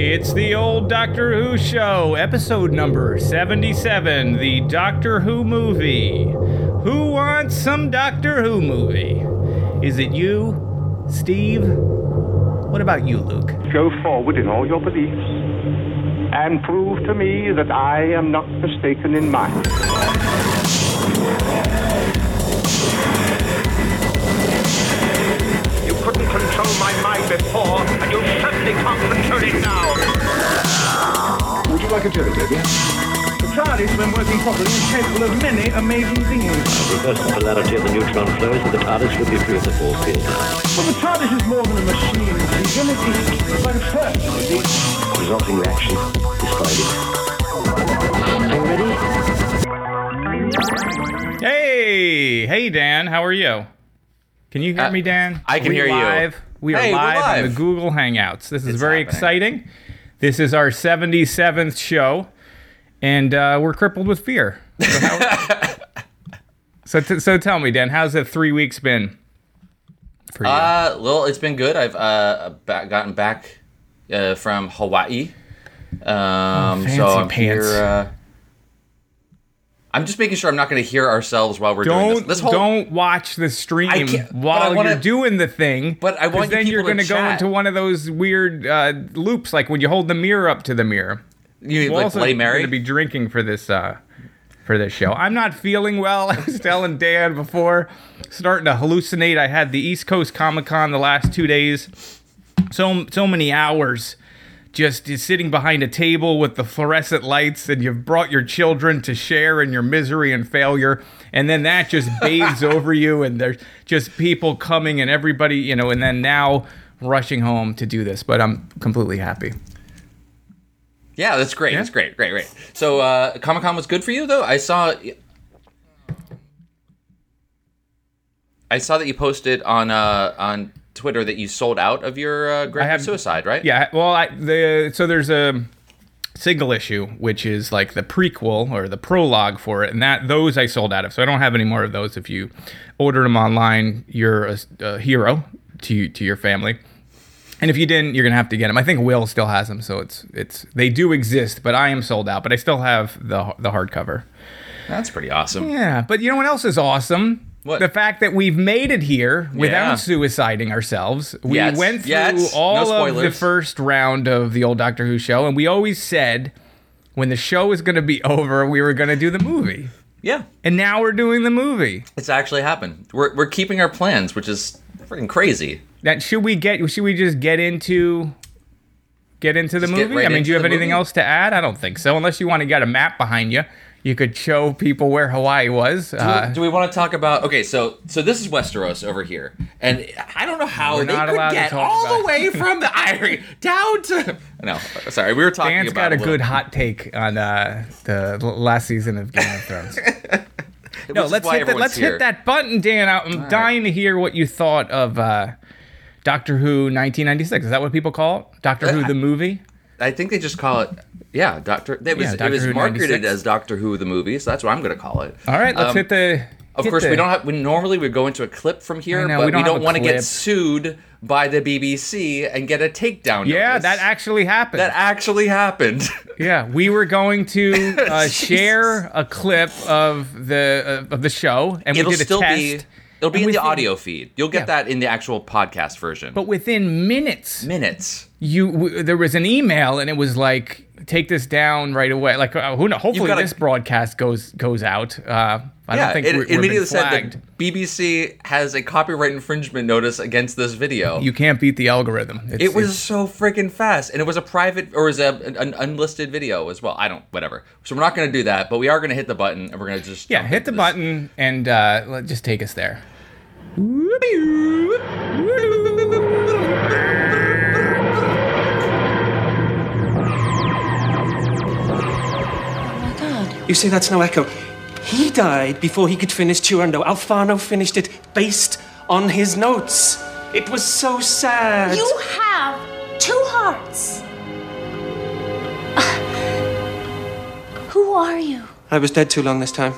It's the old Doctor Who show, episode number 77, the Doctor Who movie. Who wants some Doctor Who movie? Is it you, Steve? What about you, Luke? Go forward in all your beliefs and prove to me that I am not mistaken in mine. Before, and you certainly can't control it now. Would you like a jelly, baby? TARDIS, when working properly, is capable of many amazing things. reverse the polarity of the neutron flows with the TARDIS would be free of the force field now. Well, the TARDIS is more than a machine, Stephen. It is like a person, you see. Resulting reaction, despite it. Are you ready? Hey, hey, Dan, how are you? Can you hear Uh, me, Dan? I can we hear you. Live? We are Hey, live, on the. Google Hangouts. This is It's very happening. exciting. This is our 77th show, and uh, we're crippled with fear. So, how- so, t- so tell me, Dan, how's the three weeks been for you? Uh, well, it's been good. I've uh gotten back uh, from Hawaii. Um, fancy so I'm pants. here. I'm just making sure I'm not going to hear ourselves while we're doing don't this. This whole don't watch the stream while wanna- you're doing the thing. But I want then you're people to gonna go into one of those weird uh, loops, like when you hold the mirror up to the mirror. you We're like also Bloody going Mary. to be drinking for this uh, for this show. I'm not feeling well. I was telling Dan before, starting to hallucinate. I had the East Coast Comic Con the last two days. So so many hours. Just sitting behind a table with the fluorescent lights, and you've brought your children to share in your misery and failure, and then that just bathes over you, and there's just people coming, and everybody, you know, and then now rushing home to do this. But I'm completely happy. yeah, that's great. That's great. Great. Great. So uh, Comic Con was good for you though. I saw. I saw that you posted on uh, on Twitter that you sold out of your uh, Grand have- Suicide, right? Yeah, well, I, the so there's a single issue which is like the prequel or the prologue for it, and that those I sold out of. So I don't have any more of those. If you ordered them online, you're a, a hero to to your family. And if you didn't, you're gonna have to get them. I think Will still has them, so it's it's they do exist, but I am sold out. But I still have the the hardcover. That's pretty awesome. Yeah, but you know what else is awesome? What? The fact that we've made it here without Yeah. suiciding ourselves. We Yes. went through Yes. No all of the first round of the old Doctor Who show, and we always said when the show was going to be over, we were going to do the movie. Yeah. And now we're doing the movie. It's actually happened. We're, we're keeping our plans, which is freaking crazy. That should we get? Should we just get into get into the Just movie? right I mean, do you have anything movie? else to add? I don't think so. Unless you want to get a map behind you, you could show people where Hawaii was. Do, Uh, do we want to talk about? Okay, so so this is Westeros over here, and I don't know how they not could get all the way from the Eyrie down to. No, sorry, we were talking Dan's about Dan's got a little- good hot take on uh, the last season of Game of Thrones. no, let's hit, the, everyone's let's here. hit that button, Dan. I- I'm dying to hear what you thought of uh, Doctor Who 1996. Is that what people call it? Doctor Who Uh, the movie? I think they just call it. Yeah, Doctor. It was Yeah, it was Who marketed 96. as Doctor Who the movie, so that's what I'm going to call it. All right, let's Um, hit the. Of hit course, the- we don't have. We normally we go into a clip from here, know, but we don't don't, want to get sued by the BBC and get a takedown. Yeah, notice. that actually happened. that actually happened. yeah, we were going to uh, share a clip of the uh, of the show, and It'll we did a still test. be. It'll be and in the audio feed. You'll get Yeah. that in the actual podcast version. But within minutes, minutes. you w- there was an email and it was like take this down right away like uh, who know hopefully this broadcast goes goes out uh i yeah, don't think it, we, it we've been immediately said that BBC has a copyright infringement notice against this video. you can't beat the algorithm It's- it was so freaking fast, and it was a private or was a, an unlisted video as well. I don't, whatever. So we're not going to do that, but we are going to hit the button, and we're going to just yeah hit the this. button and uh let, just take us there You say that's no echo. He died before he could finish Turandot. Alfano finished it based on his notes. It was so sad. You have two hearts. Who are you? I was dead too long this time.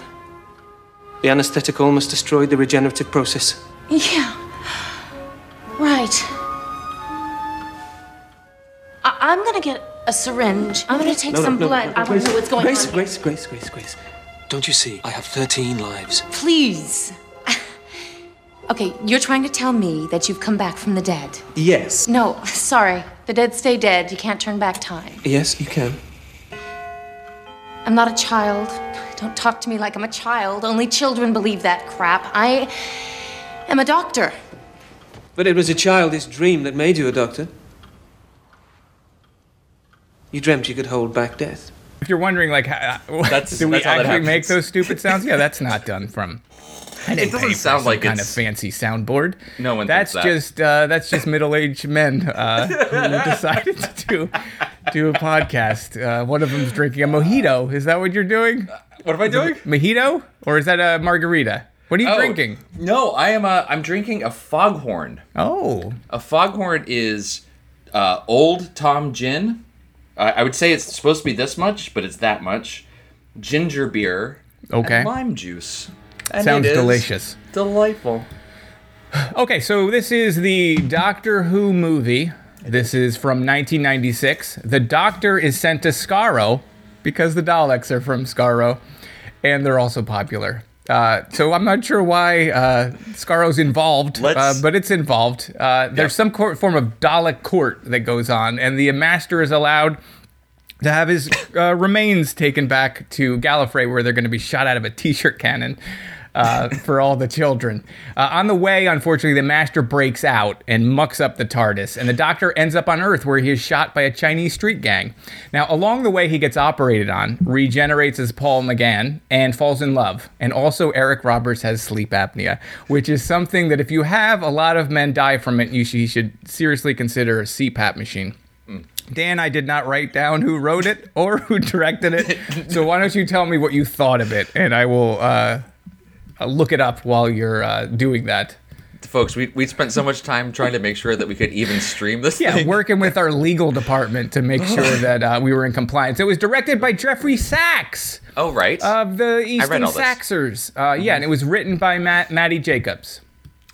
The anesthetic almost destroyed the regenerative process. Yeah. Right. I- I'm gonna get a syringe. I'm gonna take No, some no, blood. no, I don't know what's going Grace, on. Grace, Grace, Grace, Grace. Don't you see? I have 13 lives. Please. okay, you're trying to tell me that you've come back from the dead. Yes. No, sorry. The dead stay dead. You can't turn back time. Yes, you can. I'm not a child. Don't talk to me like I'm a child. Only children believe that crap. I am a doctor. But it was a childish dream that made you a doctor. You dreamt you could hold back death. If you're wondering, like, how, That's- do we that's how actually make those stupid sounds? Yeah, that's not done from. I didn't doesn't sound like kind of fancy soundboard. No one That's that. just uh, that's just middle-aged men uh, who decided to do do a podcast. Uh, one of them's drinking a mojito. Is that what you're doing? What am I doing? Mojito, or is that a margarita? What are you Oh, drinking? No, I am. Uh, I'm drinking a foghorn. Oh, A foghorn is uh, old Tom gin. Uh, I would say it's supposed to be this much, but it's that much. Ginger beer. Okay. And lime juice. And sounds delicious. Delightful. Okay, so this is the Doctor Who movie. This is from 1996. The Doctor is sent to Skaro because the Daleks are from Skaro, and they're also popular. Uh, so I'm not sure why uh, Skaro's involved, uh, but it's involved. Uh, there's some court, form of Dalek court that goes on, and the Master is allowed to have his uh, remains taken back to Gallifrey, where they're going to be shot out of a t-shirt cannon uh, for all the children. Uh, on the way, unfortunately, the Master breaks out and mucks up the TARDIS, and the Doctor ends up on Earth, where he is shot by a Chinese street gang. Now, along the way, he gets operated on, regenerates as Paul McGann, and falls in love. And also, Eric Roberts has sleep apnea, which is something that if you have, a lot of men die from it. You should, you should seriously consider a CPAP machine. Dan, I did not write down who wrote it or who directed it. So why don't you tell me what you thought of it, and I will uh, look it up while you're uh, doing that. Folks, we, we spent so much time trying to make sure that we could even stream this Yeah, thing. working with our legal department to make sure that uh, we were in compliance. It was directed by Geoffrey Sax Oh, right. of the Eastern. Saxers. Uh, yeah, and it was written by Matt Matty Jacobs.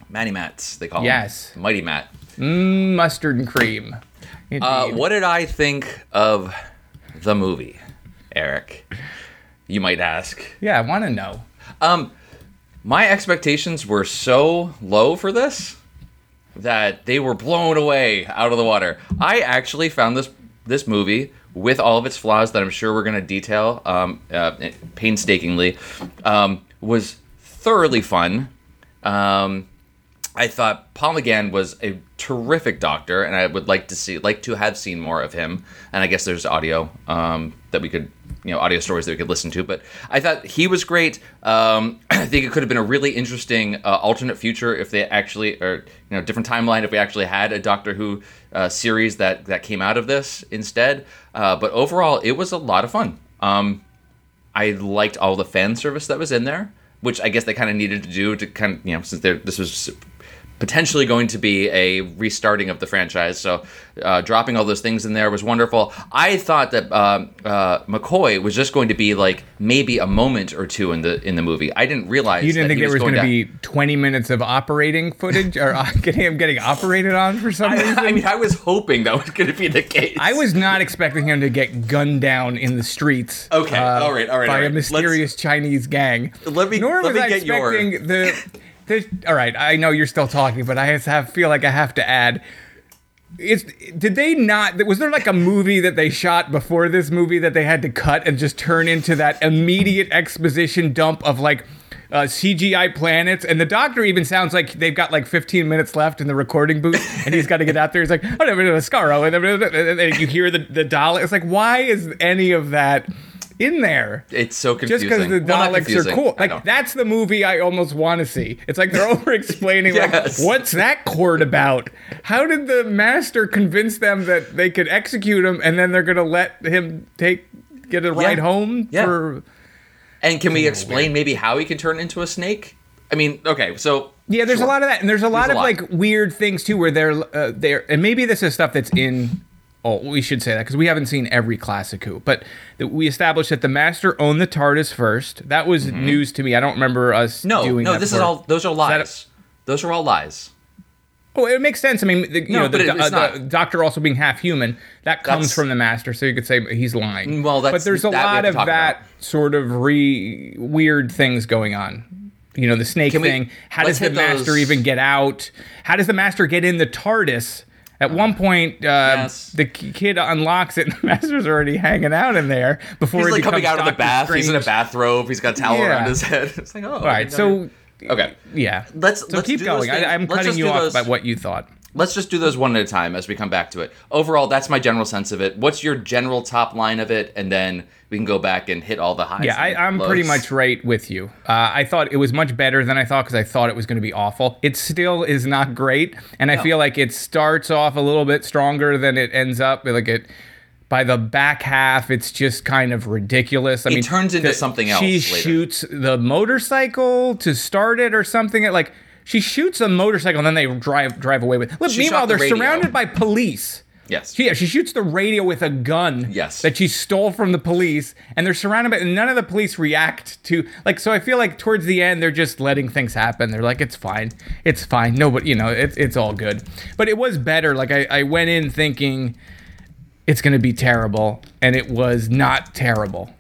Matty Mats, they call Yes. him. Yes. Mighty Matt. Mustard and cream. Uh, what did I think of the movie, Eric? You might ask. Yeah, I want to know. Um, my expectations were so low for this that they were blown away out of the water. I actually found this this movie with all of its flaws that I'm sure we're going to detail um, uh, painstakingly um, was thoroughly fun. Um, I thought Paul McGann was a terrific doctor, and I would like to see, like to have seen more of him. And I guess there's audio um, that we could, you know, audio stories that we could listen to. But I thought he was great. Um, I think it could have been a really interesting uh, alternate future if they actually, or you know, different timeline if we actually had a Doctor Who uh, series that that came out of this instead. Uh, but overall, it was a lot of fun. Um, I liked all the fan service that was in there, which I guess they kind of needed to do to kind of, you know, since this was potentially going to be a restarting of the franchise. So uh, dropping all those things in there was wonderful. I thought that uh, uh, McCoy was just going to be like maybe a moment or two in the in the movie. I didn't realize You didn't think he there was going to be 20 minutes of operating footage or uh, getting him getting operated on for some reason? I, I mean, I was hoping that was going to be the case. I was not expecting him to get gunned down in the streets. uh, Okay, all right, all right, By all a right. mysterious Chinese gang. Let me- Nor let was me I get your- expecting the, All right, I know you're still talking, but I have feel like I have to add. Is did they not? Was there like a movie that they shot before this movie that they had to cut and just turn into that immediate exposition dump of like. Uh, CGI planets, and the doctor even sounds like they've got like 15 minutes left in the recording booth, and he's got to get out there. He's like, "Oh, no, no, Skaro," and you hear the the. It's like, why is any of that in there? It's so confusing. Just because the Well, Daleks are cool. Like that's the movie I almost want to see. It's like they're over explaining Yes. like what's that court about? How did the master convince them that they could execute him and then they're gonna let him take get a ride home Yeah. for And can we explain maybe how he can turn into a snake? I mean, okay, so Yeah, there's Sure. a lot of that, and there's a lot a of lot. like weird things too, where they're uh, they're, and maybe this is stuff that's in. Oh, we should say that because we haven't seen every classic Who, but that we established that the Master owned the TARDIS first. That was news to me. I don't remember us. Mm-hmm. no, no, this is all. Those are that a- lies. those are all lies. Oh, it makes sense. I mean, the, you No, know, the, it- uh, the doctor also being half human, that comes That's- from the master, so you could say he's lying. Well, that's- but there's a lot of that about. sort of re weird things going on. You know, the snake we- thing. How does the master those- even get out? How does the master get in the TARDIS? At one point, uh, Yes. the kid unlocks it, and the master's already hanging out in there before He's he like coming out of the bath. He's in a bathrobe. He's got a towel Yeah. around his head. It's like, oh. All right, so okay. yeah, Let's- so let's keep going. I, I'm Let's cutting you off those- by what you thought. Let's just do those one at a time as we come back to it. Overall, that's my general sense of it. What's your general top line of it, and then we can go back and hit all the highs. Yeah, I, I'm pretty much right with you. Uh, I thought it was much better than I thought because I thought it was going to be awful. It still is not great, and I feel like it starts off a little bit stronger than it ends up. Like it, by the back half, it's just kind of ridiculous. I It mean, turns into something else She later. shoots the motorcycle to start it or something. At like she shoots a motorcycle and then they drive drive away with. Look, She meanwhile, the they're radio. surrounded by police. Yes. Yeah, she shoots the radio with a gun. Yes. That she stole from the police, and they're surrounded by. And none of the police react to like. So I feel like towards the end, they're just letting things happen. They're like, it's fine, it's fine. Nobody, you know, it's it's all good. But it was better. Like I, I went in thinking it's gonna be terrible, and it was not terrible.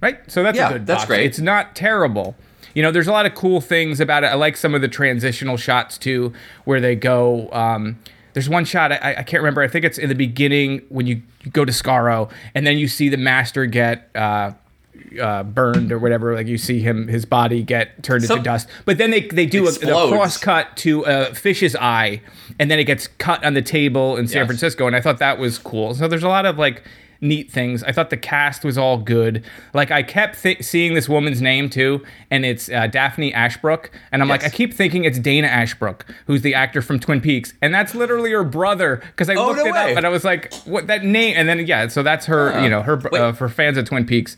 Right. So that's Yeah, a good. that's box. great. It's not terrible. You know, there's a lot of cool things about it. I like some of the transitional shots too, where they go. Um, there's one shot I, I can't remember. I think it's in the beginning when you, go to Skaro, and then you see the master get uh, uh, burned or whatever. Like you see him, his body get turned Some- into dust. But then they they do a, a cross cut to a fish's eye, and then it gets cut on the table in San Yes. Francisco. And I thought that was cool. So there's a lot of like neat things. I thought the cast was all good. Like I kept th- seeing this woman's name too, and it's uh, Daphne Ashbrook, and I'm like, I keep thinking it's Dana Ashbrook, who's the actor from Twin Peaks, and that's literally her brother. Because I Oh, looked no it way. up, and I was like, what that name? And then yeah, so that's her. You know, her uh, for fans of Twin Peaks.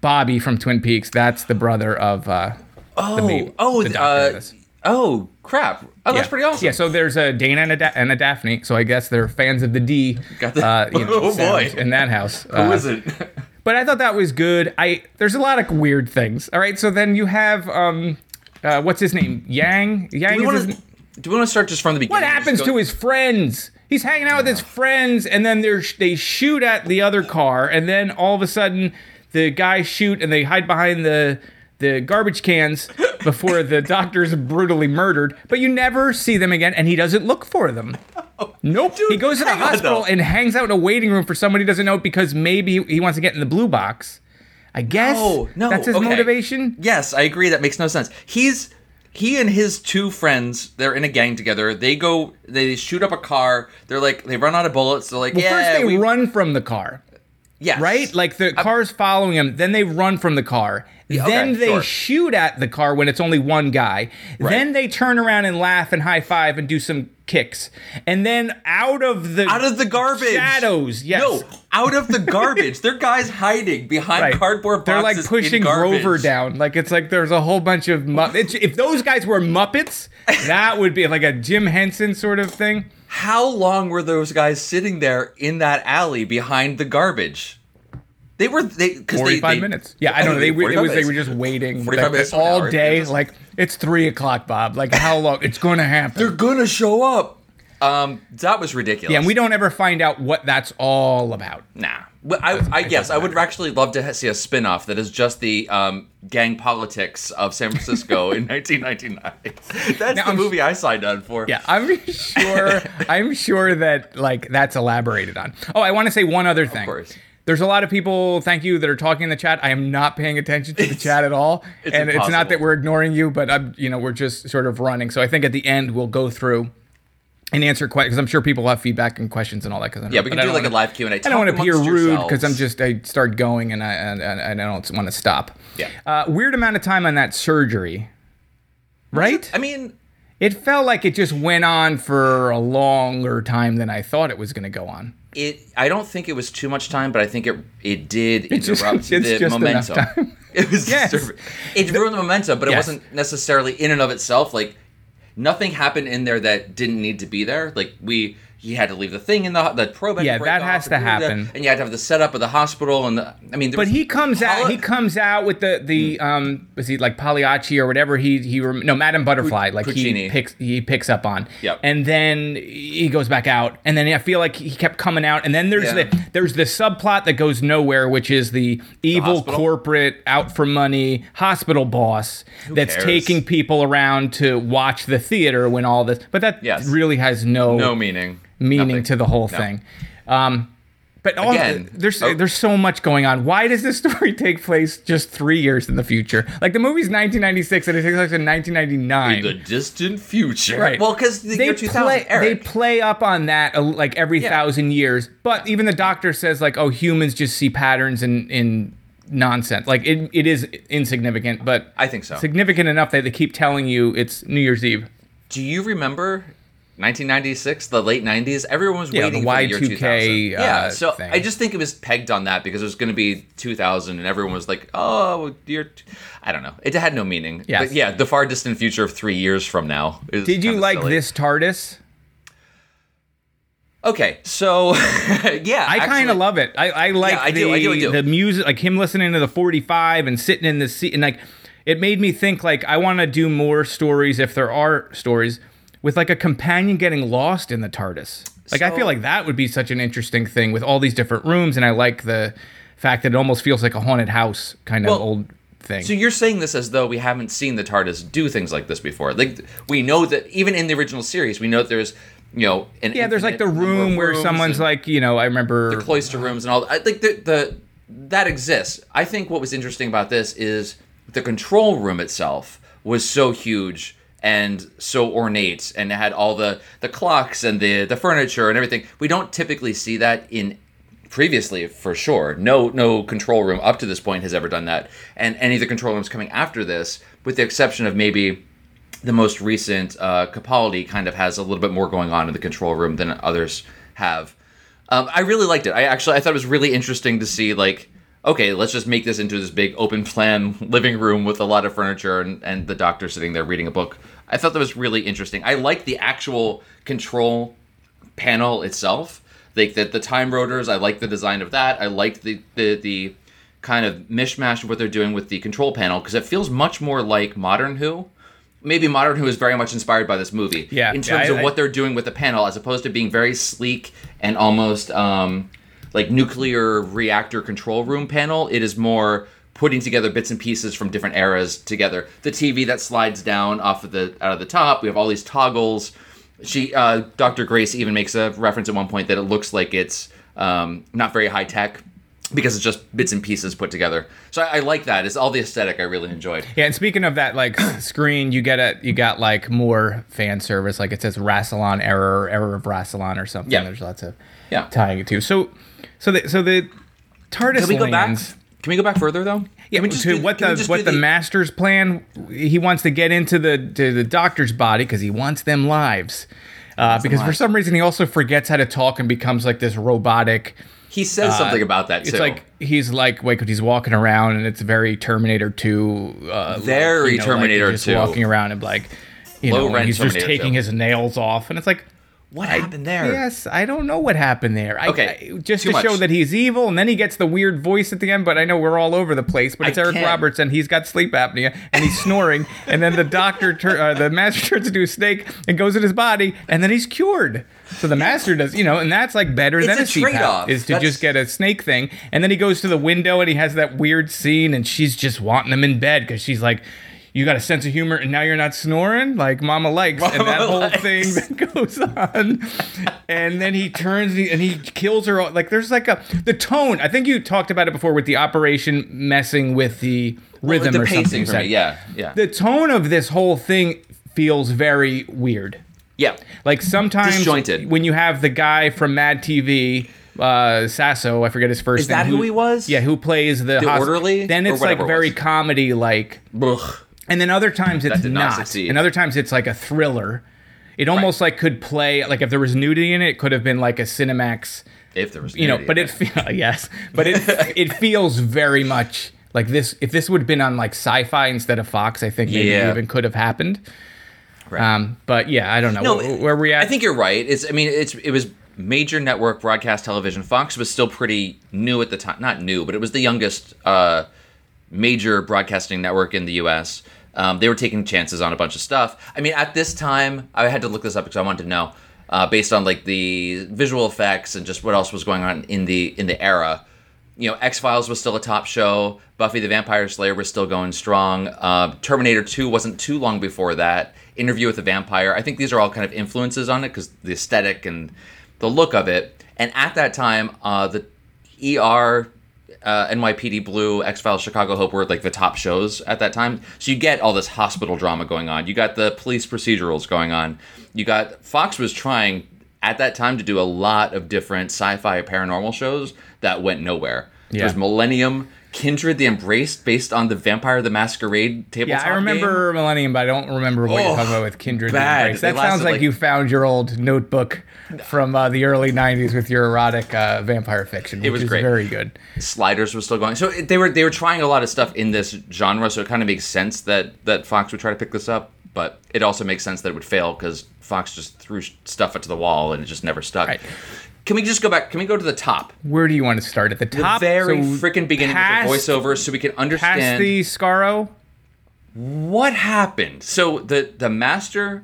Bobby from Twin Peaks. That's the brother of uh, Oh, the maid, oh, the doctor of this. oh, crap. Oh, that's pretty awesome. Yeah, so there's a Dana and a, da- and a Daphne. So I guess they're fans of the D. Got the- uh, you know, Oh, boy. In that house. Who Uh, is it? But I thought that was good. I there's a lot of weird things. All right, so then you have um, uh, what's his name? Yang. Yang do, we is wanna, do we want to start just from the beginning? what happens go- to his friends? He's hanging out with his friends, and then they shoot at the other car, and then all of a sudden the guys shoot and they hide behind the the garbage cans before the doctor's brutally murdered. But you never see them again, and he doesn't look for them. Nope. he goes to the on, hospital and hangs out in a waiting room for somebody who doesn't know because maybe he wants to get in the blue box. I guess Oh, no. that's his okay. motivation. Yes, I agree. That makes no sense. He's he and his two friends. They're in a gang together. They go. They shoot up a car. They're like they run out of bullets. They're like, Well, yeah, first they we, run from the car. yes. right? Like the car's following him, then they run from the car. Yeah, then they sure. shoot at the car when it's only one guy. Then they turn around and laugh and high five and do some kicks. And then out of the out of the garbage shadows, yes. No, out of the garbage. They're guys hiding behind Right. cardboard boxes. They're like pushing in. Grover down. Like it's like there's a whole bunch of Muppets. If those guys were Muppets, that would be like a Jim Henson sort of thing. How long were those guys sitting there in that alley behind the garbage? They were they because they, 45 they minutes. Yeah, I don't know. They, were- it 45 was, they were just waiting 45 like, minutes to all day. Just- Like it's three o'clock, Bob. Like how long? It's going to happen. They're gonna show up. Um, that was ridiculous. Yeah, and we don't ever find out what that's all about. Nah. Well, I, I guess I would actually love to see a spin-off that is just the um, gang politics of San Francisco in 1999. That's Now, the I'm- movie I signed on for. Yeah, I'm sure. I'm sure that like that's elaborated on. Oh, I want to say one other thing. course. There's a lot of people, thank you, that are talking in the chat. I am not paying attention to the chat at all, it's and it's not that we're ignoring you, but I'm, you know, we're just sort of running. So I think at the end we'll go through and answer questions because I'm sure people have feedback and questions and all that. Cause I Yeah, we can do don't like a wanna- live Q&A. I don't want to appear rude because I'm just I start going and I and, and and I don't want to stop. Yeah. Uh, weird amount of time on that surgery, right? I mean, It felt like it just went on for a longer time than I thought it was going to go on. It. I don't think it was too much time, but I think it it did It's interrupt the momentum. It was Yes. disturbing. It ruined the momentum, but it wasn't necessarily in and of itself like nothing happened in there that didn't need to be there. Like we you had to leave the thing in the the probe. Yeah, that has to the- happen. and you had to have the setup of the hospital and the. I mean, But he comes out. He comes out with the the um was he like Pagliacci or whatever he he no Madame Butterfly like he picks he picks up on. Yep. And then he goes back out, and then I feel like he kept coming out, and then there's Yeah. the there's the subplot that goes nowhere, which is the evil hospital? corporate out for money hospital boss that's cares? taking people around to watch the theater when all this. But that Yes. really has no no meaning. Meaning Nothing. to the whole No. thing. Um, but all, Again, there's oh. there's so much going on. Why does this story take place just three years in the future? Like the movie's 1996 and it takes place in 1999. In the distant future. Right. Well, because the they year 2000, play they play up on that uh, like every Yeah. thousand years. But even the doctor says like, oh, humans just see patterns in in nonsense. Like it, it is insignificant, but I think so. significant enough that they keep telling you it's New Year's Eve. Do you remember 1996, the late 90s? Everyone was Yeah, waiting the for the year Y2K, 2000. yeah, uh, so thing. I just think it was pegged on that because it was going to be 2000, and everyone was like, "Oh, year." T-. I don't know. It had no meaning. But yeah, the far distant future of three years from now. Is Did you like silly. this TARDIS? Okay, so yeah, I kind of love it. I, I like Yeah, I the, do, I do, I do. the music, like him listening to the 45 and sitting in the seat, and like it made me think like I want to do more stories if there are stories with like a companion getting lost in the TARDIS. Like I feel like that would be such an interesting thing with all these different rooms, and I like the fact that it almost feels like a haunted house kind of old thing. So you're saying this as though we haven't seen the TARDIS do things like this before. Like we know that even in the original series, we know that there's you know an yeah, there's like the room where someone's like, you know, I remember the cloister rooms and all. I think the, the that exists. I think what was interesting about this is the control room itself was so huge and so ornate and it had all the the clocks and the the furniture and everything. We don't typically see that in previously for sure. No no control room up to this point has ever done that. And any of the control rooms coming after this with the exception of maybe the most recent uh, Capaldi kind of has a little bit more going on in the control room than others have. Um, I really liked it. I actually I thought it was really interesting to see like okay, let's just make this into this big open plan living room with a lot of furniture and, and the doctor sitting there reading a book. I thought that was really interesting. I like the actual control panel itself. Like the, the time rotors, I like the design of that. I like the, the the kind of mishmash of what they're doing with the control panel because it feels much more like Modern Who. Maybe Modern Who is very much inspired by this movie. Yeah, In yeah, terms I- of what they're doing with the panel, as opposed to being very sleek and almost um, like nuclear reactor control room panel, it is more putting together bits and pieces from different eras together. The TV that slides down off of the out of the top. We have all these toggles. She, uh, Dr. Grace, even makes a reference at one point that it looks like it's um, not very high tech because it's just bits and pieces put together. So I, I like that. It's all the aesthetic I really enjoyed. Yeah, and speaking of that, like screen, you get a you got like more fan service. Like it says Rassilon error, error of Rassilon or something. Yeah. There's lots of Yeah. tying it to. So, so the so the TARDIS Can we go back? Can we go back further though? Yeah, we just to do- what the what do the, master's plan? He wants to get into the to the doctor's body because he wants them lives. Uh, because for lives. some reason he also forgets how to talk and becomes like this robotic. He says uh, something about that too. It's like he's like wait, he's walking around and it's very Terminator Two. Uh, Very like, you know, Terminator like he's 2. walking around and like you Low know he's just taking 2. his nails off and it's like what happened there? Yes, I don't know what happened there. I, Okay, I- just to much. show that he's evil, and then he gets the weird voice at the end. But I know we're all over the place. But I it's Eric can't. Roberts, and he's got sleep apnea, and he's snoring. And then the doctor, tur- uh, the master turns into a snake and goes in his body, and then he's cured. So the master does, you know, and that's like better It's than a a, CPAP is to That's- just get a snake thing. And then he goes to the window, and he has that weird scene, and she's just wanting him in bed because she's like. You got a sense of humor, and now you're not snoring like Mama likes, and that Mama whole likes. thing that goes on. And then he turns and he, kills her. Like there's like a the tone. I think you talked about it before with the operation messing with the rhythm the or something. pacing you for me. Yeah, yeah, The tone of this whole thing feels very weird. yeah. Like sometimes Disjointed. when you have the guy from Mad TV, uh, Sasso, I forget his first Is name. that who he was? Yeah, who plays the, The hosp- orderly? Then it's like very comedy like. Ugh. And then other times it's not not. and other times it's like a thriller. It almost like could play like if there was nudity in it, it could have been like a Cinemax, If there was, you know. But it fe- yes, but it it feels very much like this. If this would have been on like Sci-Fi instead of Fox, I think maybe Yeah. it even could have happened. Right. Um, but yeah, I don't know No, where, where we at. I think you're right. It's I mean it's it was major network broadcast television. Fox was still pretty new at the time. Not new, but it was the youngest uh, major broadcasting network in the U.S. Um, they were taking chances on a bunch of stuff. I mean, at this time, I had to look this up because I wanted to know, uh, based on like the visual effects and just what else was going on in the in the era. You know, X Files was still a top show. Buffy the Vampire Slayer was still going strong. Uh, Terminator 2 wasn't too long before that. Interview with the Vampire. I think these are all kind of influences on it because the aesthetic and the look of it. And at that time, uh, the ER, uh, NYPD Blue, X Files, Chicago Hope were like the top shows at that time. So you get all this hospital drama going on. You got the police procedurals going on. You got Fox was trying at that time to do a lot of different sci-fi paranormal shows that went nowhere. Yeah. There's Millennium, Kindred the Embraced, based on the Vampire the Masquerade yeah, I remember game. Millennium, but I don't remember what you're Oh, talking about with Kindred. bad. Embrace. They That sounds like, like- you found your old notebook from uh, the early '90s with your erotic uh, vampire fiction. Which It was is great. very good. Sliders was still going. So they were they were trying a lot of stuff in this genre. So it kind of makes sense that that Fox would try to pick this up, but it also makes sense that it would fail because Fox just threw stuff to the wall and it just never stuck. Right. Can we just go back? Can we go to the top? Where do you want to start at the The top? very So freaking beginning past- with the voiceover, so we can Past understand the Skaro. what happened. So the the master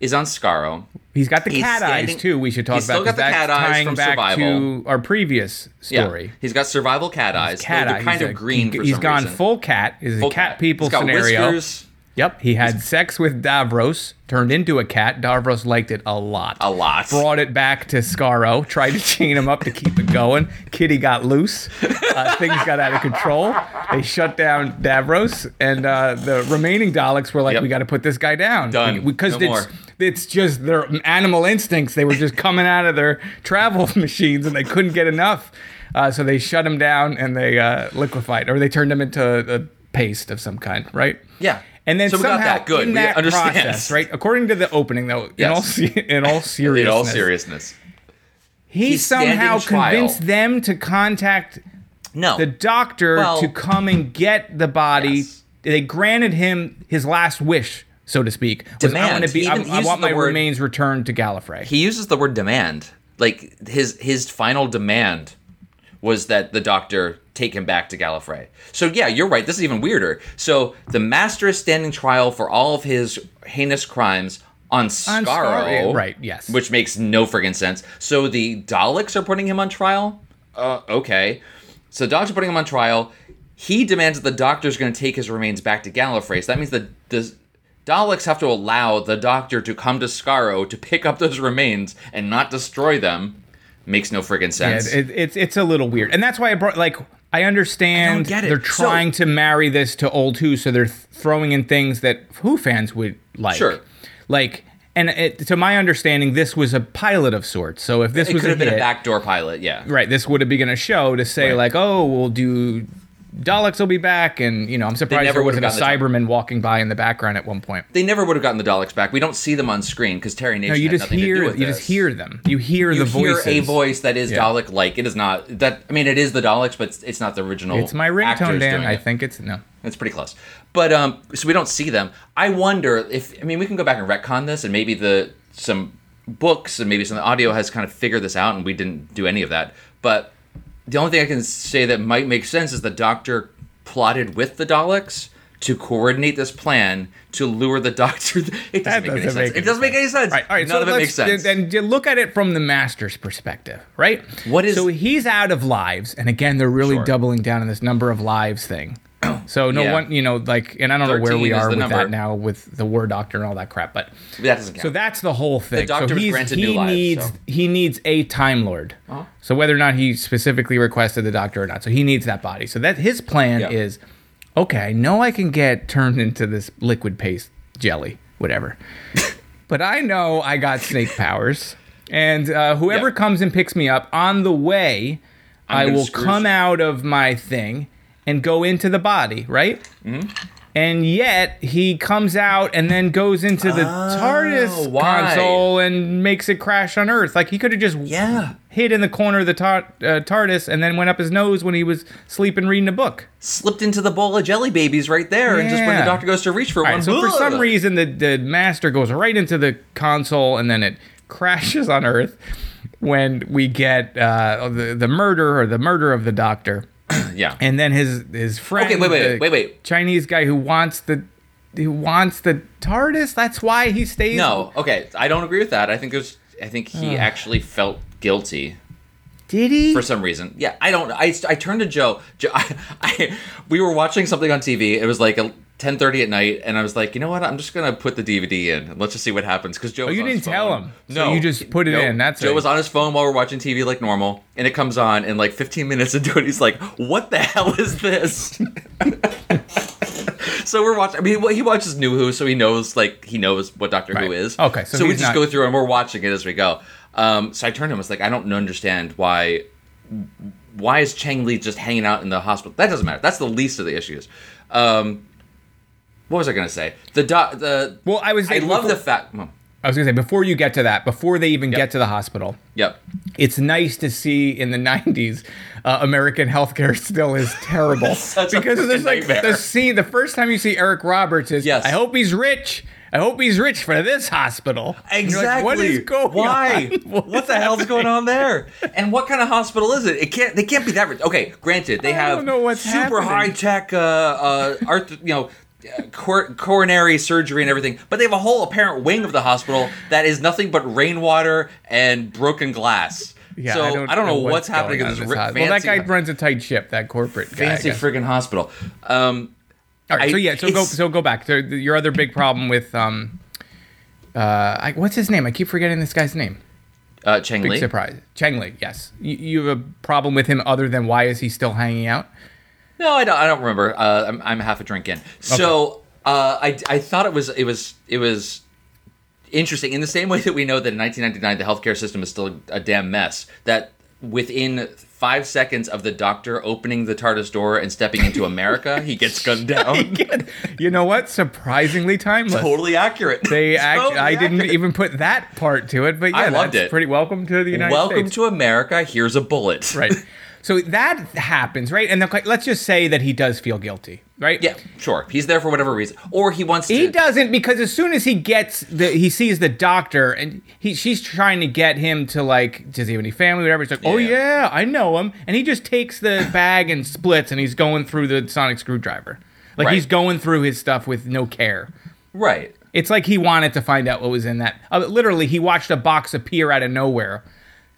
is on Skaro. He's got the He's cat standing- eyes too. We should talk about that. he's still got the cat eyes from back Survival. to our previous story. Yeah, he's got survival cat eyes. Cat eyes. kind He's of a- green. he- some gone reason. full cat. Is a cat people He's got scenario. whiskers. Yep, he had sex with Davros, turned into a cat. Davros liked it a lot. A lot. Brought it back to Skaro, tried to chain him up to keep it going. Kitty got loose. Uh, things got out of control. They shut down Davros, and uh, the remaining Daleks were like, Yep. "We got to put this guy down." Done. Because No it's more. it's just their animal instincts. They were just coming out of their travel machines, and they couldn't get enough. Uh, so they shut him down and they uh, liquefied, or they turned him into a paste of some kind, right? Yeah. And then So we got somehow that. Good. in We that understand. process, right? According to the opening, though, in all in all seriousness, In all seriousness. he He's somehow convinced them to contact No. the doctor Well- to come and get the body. Yes. They granted him his last wish, so to speak. Was, I Demand. want be. I, I want my word- remains returned to Gallifrey. he uses the word demand. Like his his final demand was that the doctor take him back to Gallifrey. So yeah, you're right. This is even weirder. So the master is standing trial for all of his heinous crimes on Skaro, Skaro, right, yes. which makes no friggin' sense. So the Daleks are putting him on trial. Uh, okay. So the Daleks are putting him on trial. He demands that the doctor's going to take his remains back to Gallifrey. So that means the the Daleks have to allow the doctor to come to Skaro to pick up those remains and not destroy them. Makes no friggin' Yeah, sense. it, it's it's a little weird, and that's why I brought like I understand I they're So- trying to marry this to old Who, so they're th- throwing in things that Who fans would like. Sure. like. And it, to my understanding, this was a pilot of sorts. So if this it was could a have been hit, a backdoor pilot, yeah. right, this would have been a show to say Right. like, oh, we'll do Daleks will be back, and you know, I'm surprised never there wasn't a gotten the Cyberman walking by in the background at one point. They never would have gotten the Daleks back. We don't see them on screen because Terry Nation No, you just hear you with just hear them. You hear you the hear a voice that is Yeah. Dalek like. It is not that. I mean, it is the Daleks, but it's, not the original. It's my ringtone, Dan. I think it's no. It's pretty close. But um, so we don't see them. I wonder if I mean we can go back and retcon this, and maybe the some books and maybe some audio has kind of figured this out, and we didn't do any of that. But the only thing I can say that might make sense is the Doctor plotted with the Daleks to coordinate this plan to lure the Doctor. It doesn't That make any doesn't sense. make it doesn't make any sense. Right, all right. None so of it makes sense. Then you look at it from the master's perspective, right? What is- so he's out of lives, and again, they're really Sure. doubling down on this number of lives thing. So no Yeah. one, you know, like, and I don't know where we are with number. that now with the War Doctor and all that crap, but that doesn't count. so that's the whole thing. The Doctor so was granted he new lives, needs so. He needs a Time Lord. So whether or not he specifically requested the Doctor or not, so he needs that body. So that his plan Yeah. is, okay, I know I can get turned into this liquid paste jelly, whatever, but I know I got snake powers, and uh, whoever Yeah. comes and picks me up on the way, I'm I will come out of my thing and go into the body, right? And yet he comes out and then goes into the TARDIS why? console and makes it crash on Earth. Like he could have just Yeah. hid in the corner of the tar- uh, TARDIS and then went up his nose when he was sleeping reading a book. Slipped into the bowl of jelly babies right there, and just when the doctor goes to reach for All one, right, so for some reason, the, the master goes right into the console and then it crashes on Earth when we get uh, the, the murder or the murder of the doctor. yeah. And then his his friend, Okay, wait, wait, the wait, wait. Chinese guy who wants the who wants the TARDIS. That's why he stays. No, okay, I don't agree with that. I think there's, I think he actually felt guilty did he? for some reason. Yeah, I don't. I, I turned to Joe. Joe, I, I we were watching something on TV. It was like a. 10:30 at night, and I was like, you know what? I'm just gonna put the DVD in. and Let's just see what happens. Because Joe. Oh, was you on didn't his tell phone. him. So you just put it Nope. in. That's Joe it. was on his phone while we're watching TV like normal, and it comes on, and like 15 minutes into it, he's like, "What the hell is this?" so we're watching. I mean, he watches New Who, so he knows like he knows what Doctor Who Right. is. Okay, so so we just not- go through and we're watching it as we go. Um, so I turned to him. I was like, I don't understand why. Why is Chang Lee just hanging out in the hospital? That doesn't matter. That's the least of the issues. Um, what was I gonna say? The doc. The Well, I was I love before- the fact. well, I was gonna say before you get to that, before they even Yep. get to the hospital, Yep. it's nice to see in the 90s uh, American healthcare still is terrible because there's like nightmare. the scene the first time you see Eric Roberts is Yes. I hope he's rich. I hope he's rich for this hospital. Exactly. like, what is going on? Why? on? What, the hell's going on there? And what kind of hospital is it? It can't. They can't be that rich. Okay, granted, they I have don't know what's super happening. high tech, uh, uh, art, you know. Uh, Cor- coronary surgery and everything, but they have a whole apparent wing of the hospital that is nothing but rainwater and broken glass. Yeah, so I don't, know, what's, happening in this, hospital. fancy, Well, that guy runs a tight ship. That corporate guy. I fancy friggin' hospital. Um, All right, so yeah, so go so go back to your other big problem with um, uh, I, what's his name? I keep forgetting this guy's name. uh, Cheng Big Li. surprise, Cheng Li. Yes, you, you have a problem with him other than why is he still hanging out? No, I don't. I don't remember. Uh, I'm, I'm half a drink in. So uh, I I thought it was it was it was interesting in the same way that we know that in 1999 the healthcare system is still a, damn mess. That within five seconds of the doctor opening the TARDIS door and stepping into America, he gets gunned down. You know what? Surprisingly timeless. totally accurate. They act, Totally I didn't even put that part to it, but yeah, I loved it. pretty welcome to the United Welcome States. Welcome to America. Here's a bullet. right. So that happens, right? And the, let's just say that he does feel guilty, right? Yeah, sure. He's there for whatever reason, or he wants to. He doesn't because as soon as he gets the he sees the doctor and he she's trying to get him to like does he have any family whatever he's like oh Yeah. yeah I know him and he just takes the bag and splits and he's going through the sonic screwdriver like Right. he's going through his stuff with no care Right. it's like he wanted to find out what was in that uh, literally he watched a box appear out of nowhere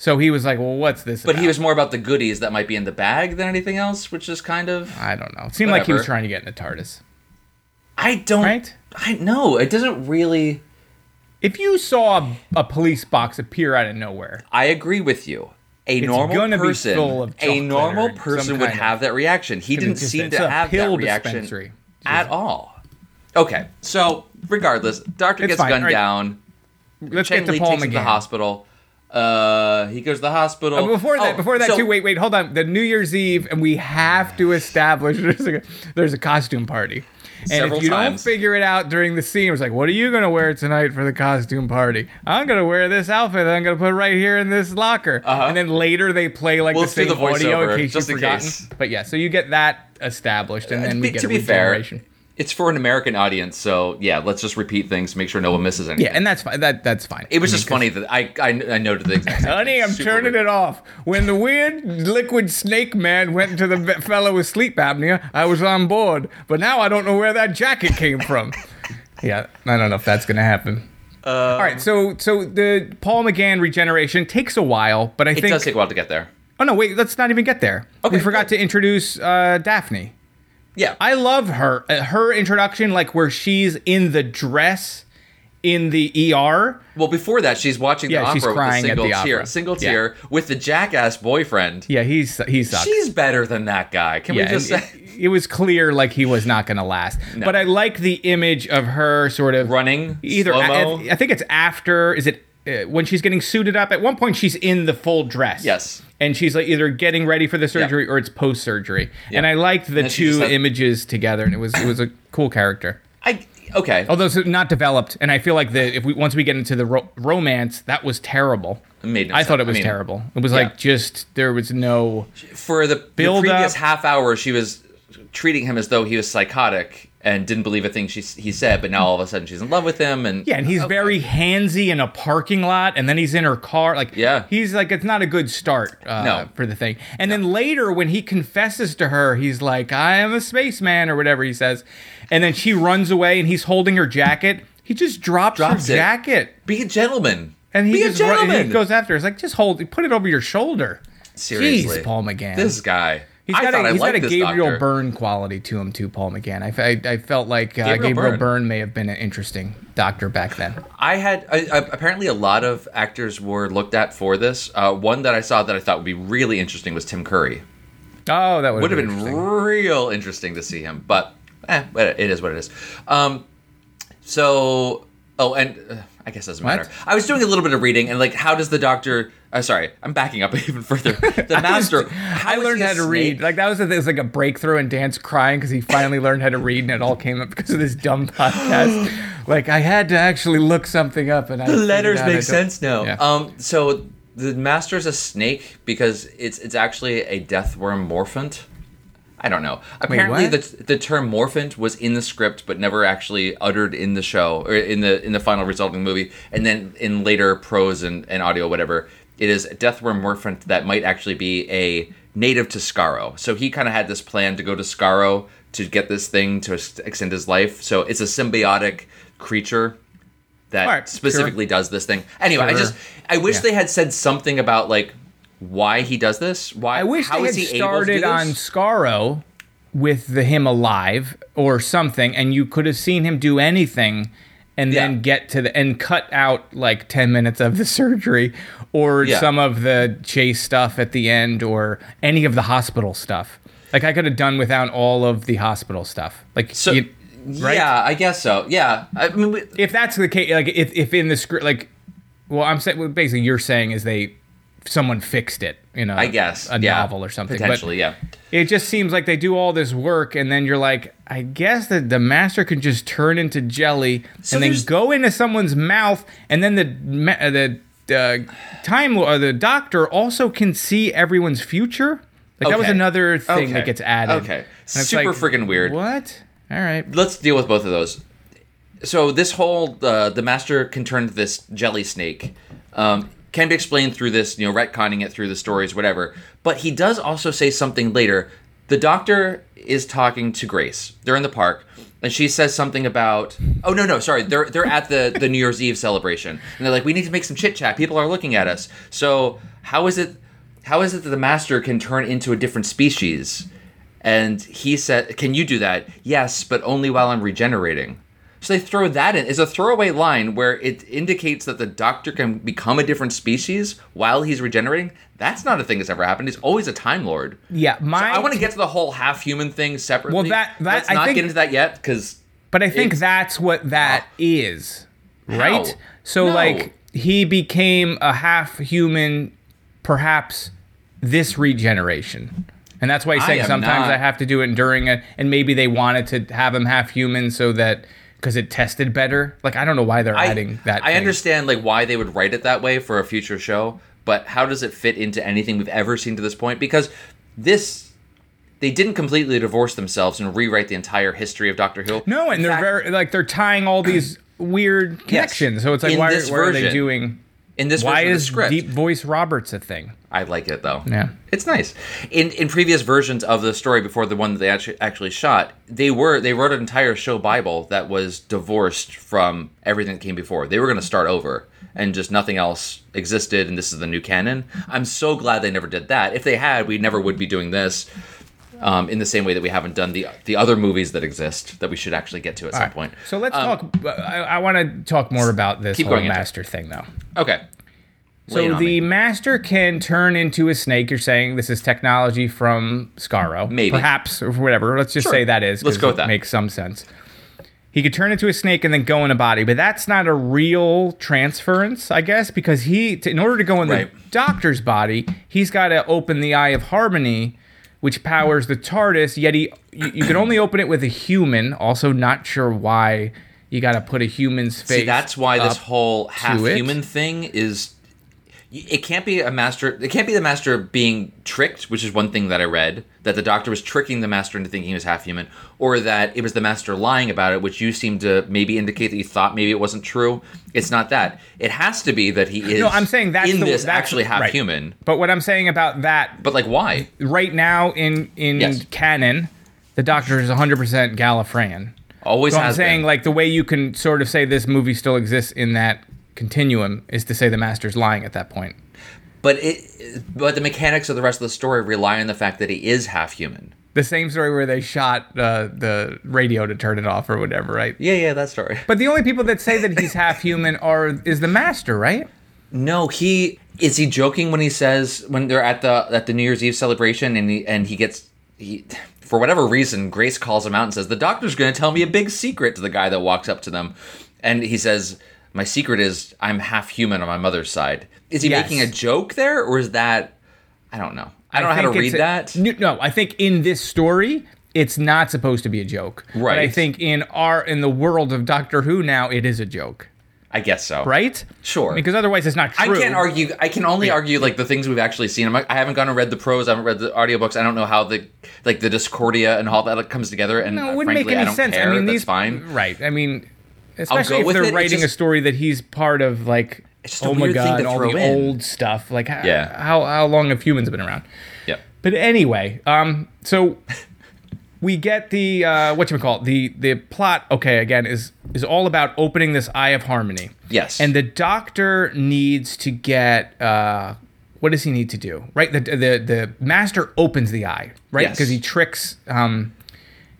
so he was like well what's this But he was more about the goodies that might be in the bag than anything else, which is kind of. I don't know it seemed like he was trying to get in the TARDIS I don't. Right? I know it doesn't really. if you saw a, a police box appear out of nowhere I agree with you. A normal person, a normal person would have that reaction. He didn't seem to have that reaction at all. Okay, so regardless, Doctor It's gets fine, gunned right. down. let's Cheng get to Paul takes him to the hospital. Uh, he goes to the hospital. Uh, before that, Oh, before that so- too. Wait, wait, hold on. The New Year's Eve, and we have to establish there's a there's a costume party. And if you times. don't figure it out during the scene, it's like, what are you gonna wear tonight for the costume party? I'm gonna wear this outfit. that I'm gonna put right here in this locker. Uh-huh. And then later they play like We'll the same the audio in case just you've forgotten. case. But yeah, so you get that established, and then to we get to a be fair. It's for an American audience, so yeah, let's just repeat things, to make sure no one misses anything. Yeah, and that's fine. That that's fine. it was I mean, just 'cause- funny that I I, I noted the exact. same Honey. I'm turning weird. it off. When the weird liquid snake man went to the fellow with sleep apnea, I was on board. But now I don't know where that jacket came from. yeah, I don't know if that's gonna happen. All right, so so the Paul McGann regeneration takes a while, but I It think. It does take a while to get there. oh no, wait, let's not even get there. Okay, we forgot good. to introduce uh, Daphne. Yeah, I love her. Uh, her introduction, like where she's in the dress in the ER. Well, before that, she's watching Yeah, the opera with a crying at single the tear, opera. single Yeah. tear with the jackass boyfriend. Yeah, he's he sucks. She's better than that guy. Can we just say it, it was clear like he was not going to last. But I like the image of her sort of running either. I, think it's after. Is it Uh, when she's getting suited up? At one point, she's in the full dress. Yes. And she's like either getting ready for the surgery or it's post surgery. And I liked the then she just two has- images together, and it was it was a cool character. I okay. Although it's not developed, and I feel like the if we once we get into the ro- romance, that was terrible. It made no I thought it was I mean, terrible. It was yeah. like just there was no for the, the Build previous up. half hour, she was treating him as though he was psychotic and didn't believe a thing she he said. But now all of a sudden she's in love with him, and yeah, and he's very handsy in a parking lot, and then he's in her car. Like Yeah. he's like it's not a good start uh, No. for the thing. And then later when he confesses to her, he's like, "I am a spaceman" or whatever he says, and then she runs away, and he's holding her jacket. He just drops, Drops her it. jacket. be a gentleman. And he be just a run- and he goes after. her. It's like just hold, put it over your shoulder. Seriously, Jeez, Paul McGann. This guy. He's I got thought a, I he's got a Gabriel doctor. Byrne quality to him too, Paul McGann. I, I, I felt like uh, Gabriel Gabriel, Byrne. Byrne. may have been an interesting doctor back then. I had I, apparently a lot of actors were looked at for this. Uh, one that I saw that I thought would be really interesting was Tim Curry. Oh, that would Would have been, been interesting. real interesting to see him, but eh, it is what it is. Um, so oh, and uh, I guess it doesn't What? matter. I was doing a little bit of reading, and like, how does the doctor? Uh, sorry, I'm backing up even further. The master. I learned how to read. Like that was, a, it was like a breakthrough, and Dan's crying because he finally learned how to read, and it all came up because of this dumb podcast. like I had to actually look something up, and I the letters make sense now. Yeah. Um, so the master's a snake because it's it's actually a death worm morphant. I don't know. Apparently, what? the the term morphant was in the script, but never actually uttered in the show or in the in the final result of the movie. And then in later prose and, and audio, whatever, it is a death worm morphant that might actually be a native to Skaro. So he kind of had this plan to go to Skaro to get this thing to extend his life. So it's a symbiotic creature that Alright, specifically does this thing. Anyway, I just I wish Yeah. they had said something about like why he does this. Why I wish how they had he able to do started on this? Skaro with the him alive or something, and you could have seen him do anything, and Yeah. then get to the and cut out like ten minutes of the surgery, or Yeah. some of the chase stuff at the end, or any of the hospital stuff. Like I could have done without all of the hospital stuff. Like So you- right? yeah, I guess so. Yeah, I mean, we- if that's the case, like if, if in the script, like, well, I'm saying well, basically you're saying is they someone fixed it, you know, I guess a yeah, novel or something. But potentially. yeah, it just seems like they do all this work, and then you're like, I guess that the master can just turn into jelly So and then go into someone's mouth, and then the uh, the uh, time uh, the doctor also can see everyone's future. Like that was another thing Okay. that gets added. Okay. Super like, freaking weird. What? All right. let's deal with both of those. So this whole uh, the master can turn this jelly snake um, can be explained through this, you know, retconning it through the stories, whatever. But he does also say something later. The doctor is talking to Grace. They're in the park, and she says something about. Oh no, no, sorry. They're they're at the the New Year's Eve celebration, and they're like, we need to make some chit chat. People are looking at us. So how is it? How is it that the master can turn into a different species? And he said, Can you do that? Yes, but only while I'm regenerating. So they throw that in. It's a throwaway line where it indicates that the doctor can become a different species while he's regenerating. That's not a thing that's ever happened. He's always a Time Lord. Yeah, So my. I want to get to the whole half human thing separately. Well, that- that- Let's I not think- get into that yet because But I think that's what that is, right? How? So No. like he became a half human, perhaps this regeneration, and that's why he's I saying sometimes not- I have to do it during it, and maybe they wanted to have him half human so that because it tested better. Like I don't know why they're I, adding that. I thing. understand like why they would write it that way for a future show, but how does it fit into anything we've ever seen to this point? Because this they didn't completely divorce themselves and rewrite the entire history of Doctor Who. No, and In they're fact, very like they're tying all these weird connections. So it's like In why, why are they doing? In this Why version of the is script. deep voice Roberts a thing? I like it though. Yeah. It's nice. In in previous versions of the story before the one that they actually actually shot, they were they wrote an entire show bible that was divorced from everything that came before. They were going to start over and just nothing else existed and this is the new canon. I'm so glad they never did that. If they had, we never would be doing this. Um, in the same way that we haven't done the the other movies that exist that we should actually get to at some Alright, point. So let's Um, talk. I, I want to talk more about this whole master thing, though. Okay. So the master can turn into a snake. You're saying this is technology from Skaro, Maybe. perhaps, or whatever. Let's just Sure. say that is. Let's go with that. Makes some sense. He could turn into a snake and then go in a body, but that's not a real transference, I guess, because he, to, in order to go in Right. the doctor's body, he's got to open the eye of harmony, which powers the TARDIS. Yet he, you, you can only open it with a human. Also, not sure why you got to put a human's face. See, that's why this whole half human thing is. It can't be a master. It can't be the master being tricked, which is one thing that I read that the doctor was tricking the master into thinking he was half human, or that it was the master lying about it, which you seem to maybe indicate that you thought maybe it wasn't true. It's not that. It has to be that he is. No, I'm saying that's in the, this that's- actually half right. human. But what I'm saying about that But like, why? right now in in Yes. canon, the Doctor is 100% Gallifreyan. Always So I'm saying been. like the way you can sort of say this movie still exists in that continuum is to say the Master's lying at that point. But it. But the mechanics of the rest of the story rely on the fact that he is half human. The same story where they shot uh, the radio to turn it off or whatever, right? Yeah, yeah, that story. But the only people that say that he's half human are is the Master, right? No, he is he joking when he says when they're at the at the New Year's Eve celebration and he and he gets he for whatever reason Grace calls him out and says the doctor's going to tell me a big secret to the guy that walks up to them and he says my secret is I'm half human on my mother's side. Is he Yes. making a joke there or is that I don't know. I don't know how to read a- that. No, I think in this story, it's not supposed to be a joke. But I think in our in the world of Doctor Who now, it is a joke, I guess so. right? Sure. Because otherwise, it's not I can't argue. I can only argue like the things we've actually seen. I'm, I haven't gone and read the prose. I haven't read the audiobooks. I don't know how the like the Discordia and all that comes together. And No, it wouldn't frankly, make I any don't sense. care. I mean, That's these fine. right? I mean, especially if they're it, it writing just- a story that he's part of, like It's just a oh my god, all the in. old stuff. Like, how, Yeah. how how long have humans been around? Yeah. But anyway, um, so we get the uh, what you call? The the plot. Okay, again is is all about opening this Eye of Harmony. Yes. and the Doctor needs to get. Uh, what does he need to do? Right, the the the Master opens the eye, right? Yes. Because he tricks um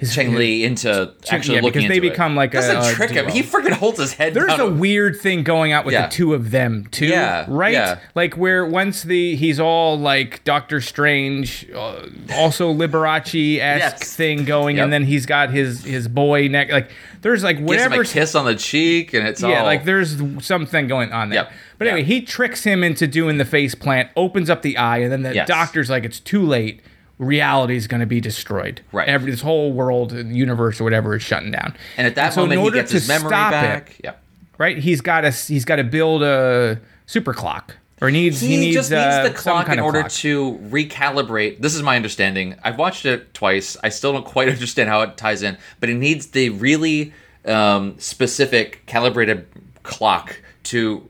his Chang Lee into actually yeah, looking because they into it. become like a- doesn't a trick him. He freaking holds his head. There's a weird thing going out with Yeah. the two of them too, Yeah, right? yeah. Like where once the he's all like Doctor Strange, uh, also Liberace esque Yes. thing going, Yep. and then he's got his his boy neck. Like there's like Gives him whatever. a kiss on the cheek, and it's yeah, all like there's something going on there. Yep. But anyway, Yeah. he tricks him into doing the face plant, opens up the eye, and then the Yes. doctor's like, "It's too late. Reality is going to be destroyed. Right. Every this whole world, universe, or whatever, is shutting down." And at that so in moment, he gets to his memory stop it, back. Yeah. right? He's got to he's got to build a super clock, or needs he, He, needs, just needs uh, the clock in order clock. to recalibrate. This is my understanding. I've watched it twice. I still don't quite understand how it ties in, but it needs the really um, specific calibrated clock to.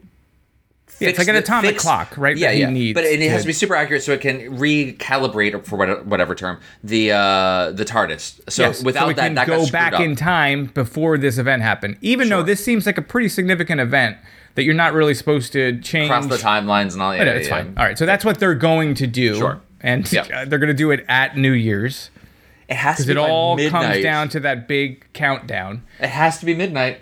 Yeah, it's like an atomic fix- clock, right, Yeah, that yeah. needs but it, it has to- be super accurate so it can recalibrate for whatever, whatever term the uh, the TARDIS. So Yes, without we that, can that go back up. in time before this event happened. Even though this seems like a pretty significant event that you're not really supposed to change. across the timelines and all. Yeah, But it's yeah. fine. All right, so that's what they're going to do. Sure. And Yep. uh, they're going to do it at New Year's It has to because be it all midnight. comes down to that big countdown. It has to be midnight.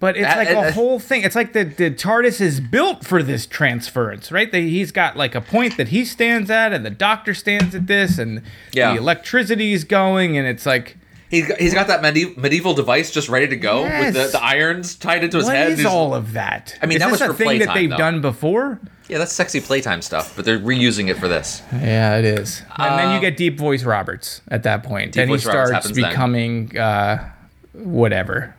But it's That- like a whole thing. It's like the, the TARDIS is built for this transference, right? They, he's got like a point that he stands at, and the Doctor stands at this, and Yeah. the electricity's going, and it's like, He's got, he's got that medi- medieval device just ready to go with the, the irons tied into his what head. is He's- all of that? I mean, is that was a thing that they've though. done before? Yeah, that's sexy playtime stuff, but they're reusing it for this. Yeah, it is. And then you get Deep Voice Roberts at that point. then he Uh, Voice Roberts starts then. becoming uh, whatever.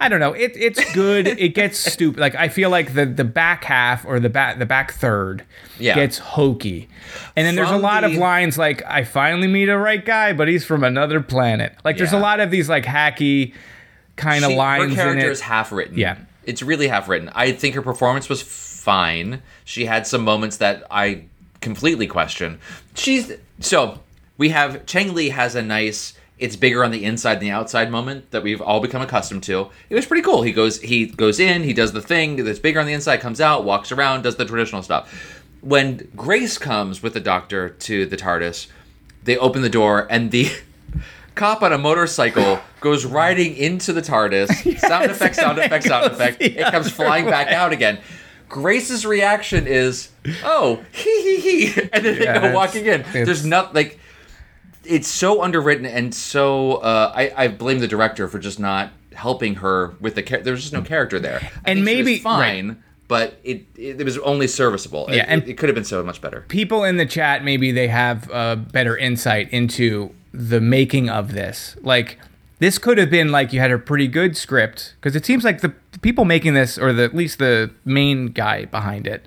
I don't know. It, it's good. it gets stupid. Like I feel like the the back half or the back the back third Yeah. gets hokey, and then there's a From lot of lines like I finally meet a right guy, but he's from another planet. Like there's a lot of these like hacky kind of lines her in character it. is half written. Yeah. It's really half written. I think her performance was fine. She had some moments that I completely question. She's so we have Chang Lee has a nice it's bigger on the inside than the outside moment that we've all become accustomed to. It was pretty cool. He goes he goes in, he does the thing that's bigger on the inside, comes out, walks around, does the traditional stuff. When Grace comes with the doctor to the TARDIS, they open the door and the cop on a motorcycle goes riding into the TARDIS. sound effect, sound effect, sound effect. It comes flying back out again. Grace's reaction is, "Oh, hee hee hee," and then Yeah, they go walking in. There's not like it's so underwritten and so. Uh, I I blame the director for just not helping her with the character. There's just no character there. I And think she was maybe- fine, but it it, it was only serviceable. Yeah, it, and- it, could have been so much better. people in the chat maybe they have uh, better insight into the making of this like this could have been like you had a pretty good script because it seems like the people making this or the, at least the main guy behind it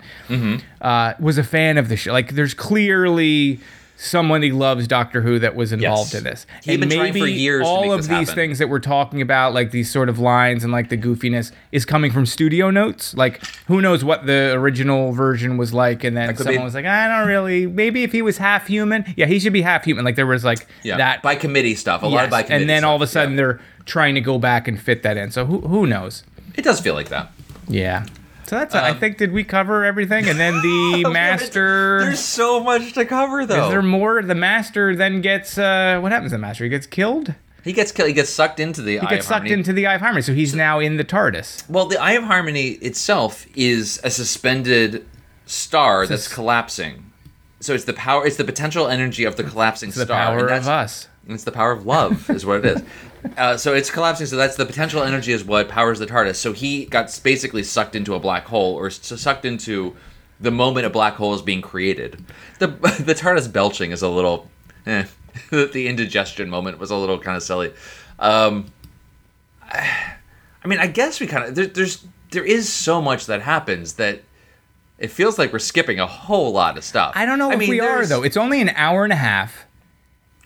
uh, was a fan of the show like there's clearly someone he loves doctor who that was involved Yes. in this He'd been trying for years to all make of these happen. things that we're talking about like these sort of lines and like the goofiness is coming from studio notes like who knows what the original version was like and then someone be- was like i don't really maybe if he was half human yeah he should be half human like there was like Yeah, that by committee stuff. A lot of by committee. and then all of a sudden yeah. they're trying to go back and fit that in so who, who knows it does feel like that. yeah so that's i Um, think did we cover everything and then the master There's so much to cover though. is there more the master then gets uh what happens to the master he gets killed he gets killed. He gets sucked into the. Eye of harmony. He gets sucked into the eye of harmony so he's now in the tardis Well, the Eye of Harmony itself is a suspended star that's collapsing. So it's the power. It's the potential energy of the collapsing the star. and power that's- of us It's the power of love, is what it is. Uh, so it's collapsing. So that's the potential energy is what powers the TARDIS. So he got basically sucked into a black hole, or sucked into the moment a black hole is being created. The the TARDIS belching is a little. Eh, the indigestion moment was a little kind of silly. Um, I mean, I guess we kind of there, there's there is so much that happens that it feels like we're skipping a whole lot of stuff. I don't know I if mean, we are though. It's only an hour and a half.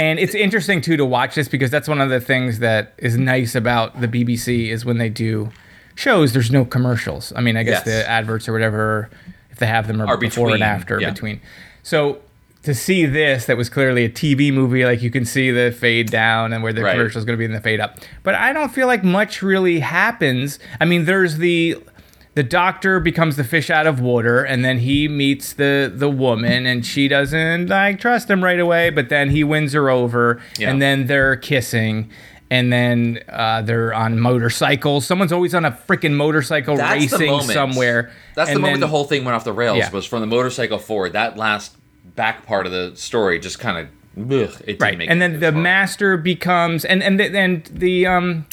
And it's interesting too to watch this because that's one of the things that is nice about the BBC is when they do shows, there's no commercials. I mean, I guess Yes. the adverts or whatever, if they have them, are, Are before between, and after yeah. between. So to see this, that was clearly a TV movie, like you can see the fade down and where the Right. commercial is going to be in the fade up. But I don't feel like much really happens. I mean, there's the the doctor becomes the fish out of water and then he meets the the woman and she doesn't like trust him right away but then he wins her over Yeah. and then they're kissing and then uh, they're on motorcycles someone's always on a freaking motorcycle That's racing moment. somewhere That's the And moment then- the whole thing went off the rails. Yeah. Was from the motorcycle forward. That last back part of the story just kind of. It didn't right and then the far. master becomes and and the, and the um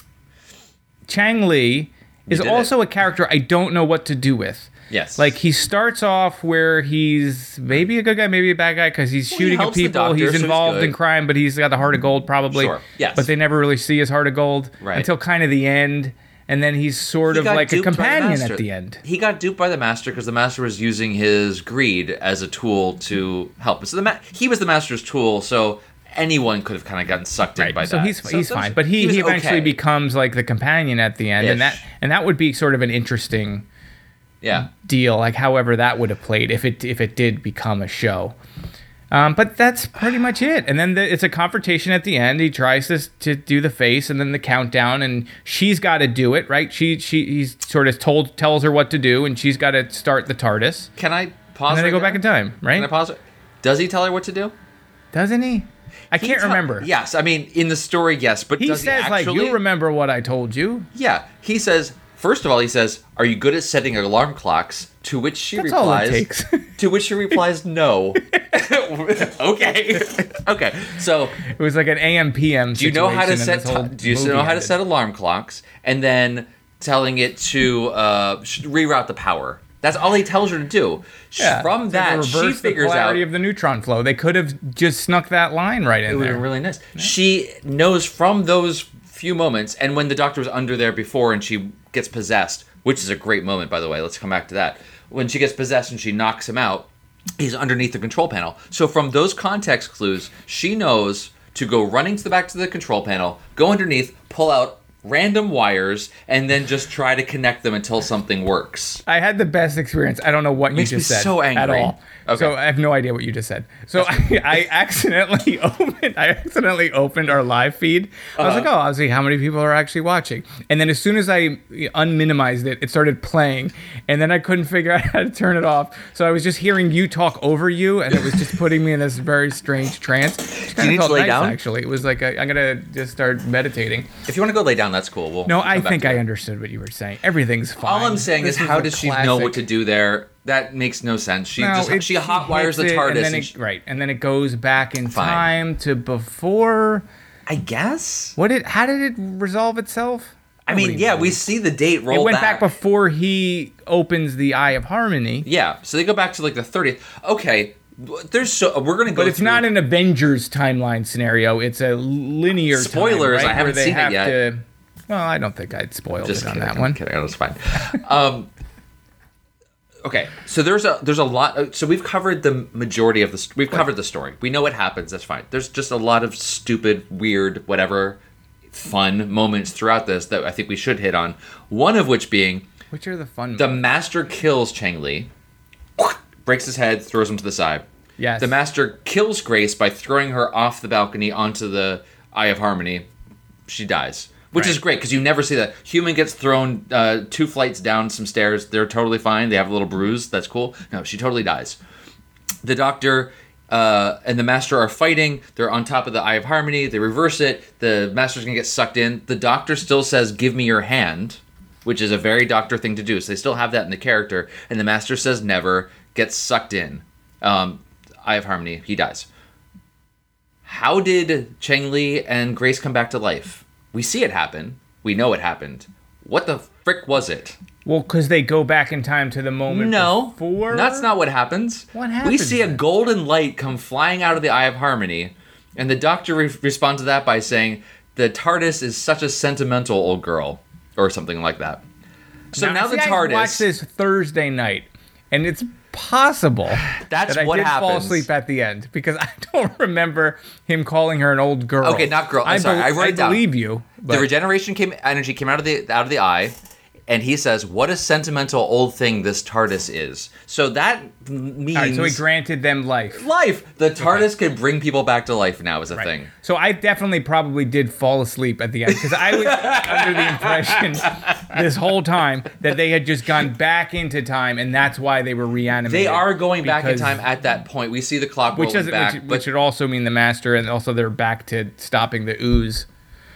Chang Lee is did it. also a character i don't know what to do with Yes. like he starts off where he's maybe a good guy maybe a bad guy because he's he shooting at people doctor, he's so he's involved in crime but he's got the heart of gold probably Sure, yes. but they never really see his heart of gold Right. until kind of the end and then he's sort He of like a by the companion at the end He got duped by the master because the master was using his greed as a tool to help. So the ma- he was the master's tool. So anyone could have kind of gotten sucked in by so that. he's So he's those- fine, but he, was he eventually okay. becomes like the companion at the end, and that and that would be sort of an interesting yeah. deal, like however that would have played if it if it did become a show. Um, but that's pretty much it. And then the, it's a confrontation at the end. He tries to to do the face, and then the countdown, and she's got to do it, right? She she he's sort of told tells her what to do, and she's got to start the TARDIS, Can I pause? and then they right go back in time, right? Can I pause? it? Does he tell her what to do? Doesn't he? I can't tell- remember. Yes, I mean in the story, yes, but He does says he like, "You remember what I told you." Yeah, he says. First of all, he says, "Are you good at setting alarm clocks?" To which she That's replies, takes. to which she replies, "No." okay, okay. So, It was like an AM PM. do you know how to set? whole do you know how to set alarm clocks? And then telling it to uh, reroute the power. That's all he tells her to do. Yeah, From that, she figures the out polarity of the neutron flow. They could have just snuck that line right in It would have there. really nice. She knows from those few moments, and when the doctor was under there before and she gets possessed, which is a great moment, by the way. Let's come back to that. When she gets possessed and she knocks him out, he's underneath the control panel. So from those context clues, she knows to go running to the back to the control panel, go underneath, pull out random wires, and then just try to connect them until something works. I had the best experience. I don't know what Makes you just said so at angry. all. Okay. So I have no idea what you just said. So I, I accidentally opened. I accidentally opened our live feed. I was like, Uh-huh. oh, I'll see how many people are actually watching. And then as soon as I unminimized it, it started playing, and then I couldn't figure out how to turn it off. So I was just hearing you talk over you, and it was just putting me in this very strange trance. Need to felt lay nice, down? Actually, it was like i am I'm gonna just start meditating. If you want to go lay down, that's cool. We'll, No, I think I it. understood what you were saying. Everything's fine. All I'm saying This is, how does she know what to do there? That makes no sense. She No, just she hot wires the TARDIS. and then it, right, and then it goes back in Fine. time to before. I guess. What did? How did it resolve itself? I mean, Nobody yeah, knows. we see the date roll it went back. before he opens the Eye of Harmony. Yeah, so they go back to like the 30th. Okay, there's so we're gonna go. But it's through- not an Avengers timeline scenario. It's a linear. time, Spoilers, right, I haven't seen it have yet. To, well, I don't think I'd spoil just it on kidding, that I'm one. Kidding, that's fine. um, okay, so there's a there's a lot. So we've covered the majority of the. We've covered the story. We know what happens. That's fine. There's just a lot of stupid, weird, whatever, fun moments throughout this that I think we should hit on. One of which being Which are the fun? the master kills Chang Lee, breaks his head, throws him to the side. yes. The master kills Grace by throwing her off the balcony onto the Eye of Harmony. She dies, which is great because you never see that. Human gets thrown uh, two flights down some stairs. They're totally fine. They have a little bruise. That's cool. No, she totally dies. The doctor uh, and the master are fighting. They're on top of the Eye of Harmony. They reverse it. The master's gonna get sucked in. The doctor still says, "Give me your hand," which is a very doctor thing to do. So they still have that in the character. And the master says, "Never." Gets sucked in. Um, Eye of Harmony. He dies. How did Chang Lee and Grace come back to life? We see it happen. We know it happened. What the frick was it? well, because they go back in time to the moment. No, before. that's not what happens. What happens? We see a golden light come flying out of the Eye of Harmony, and the Doctor re- responds to that by saying, "The TARDIS is such a sentimental old girl," or something like that. So now, the see, I TARDIS. watched this Thursday night, and it's possible That's that I what did fall happens. asleep at the end because I don't remember him calling her an old girl. Okay, not girl. I'm sorry, I wrote it down. believe you. the regeneration came energy came out of the out of the eye and he says what a sentimental old thing this tardis is so that means right, so he granted them life. life the tardis can bring people back to life now is a thing So I definitely probably did fall asleep at the end because I was under the impression this whole time that they had just gone back into time and that's why they were reanimated. they are going back in time at that point we see the clock which doesn't, back which, but which would also mean the master, and also they're back to stopping the ooze.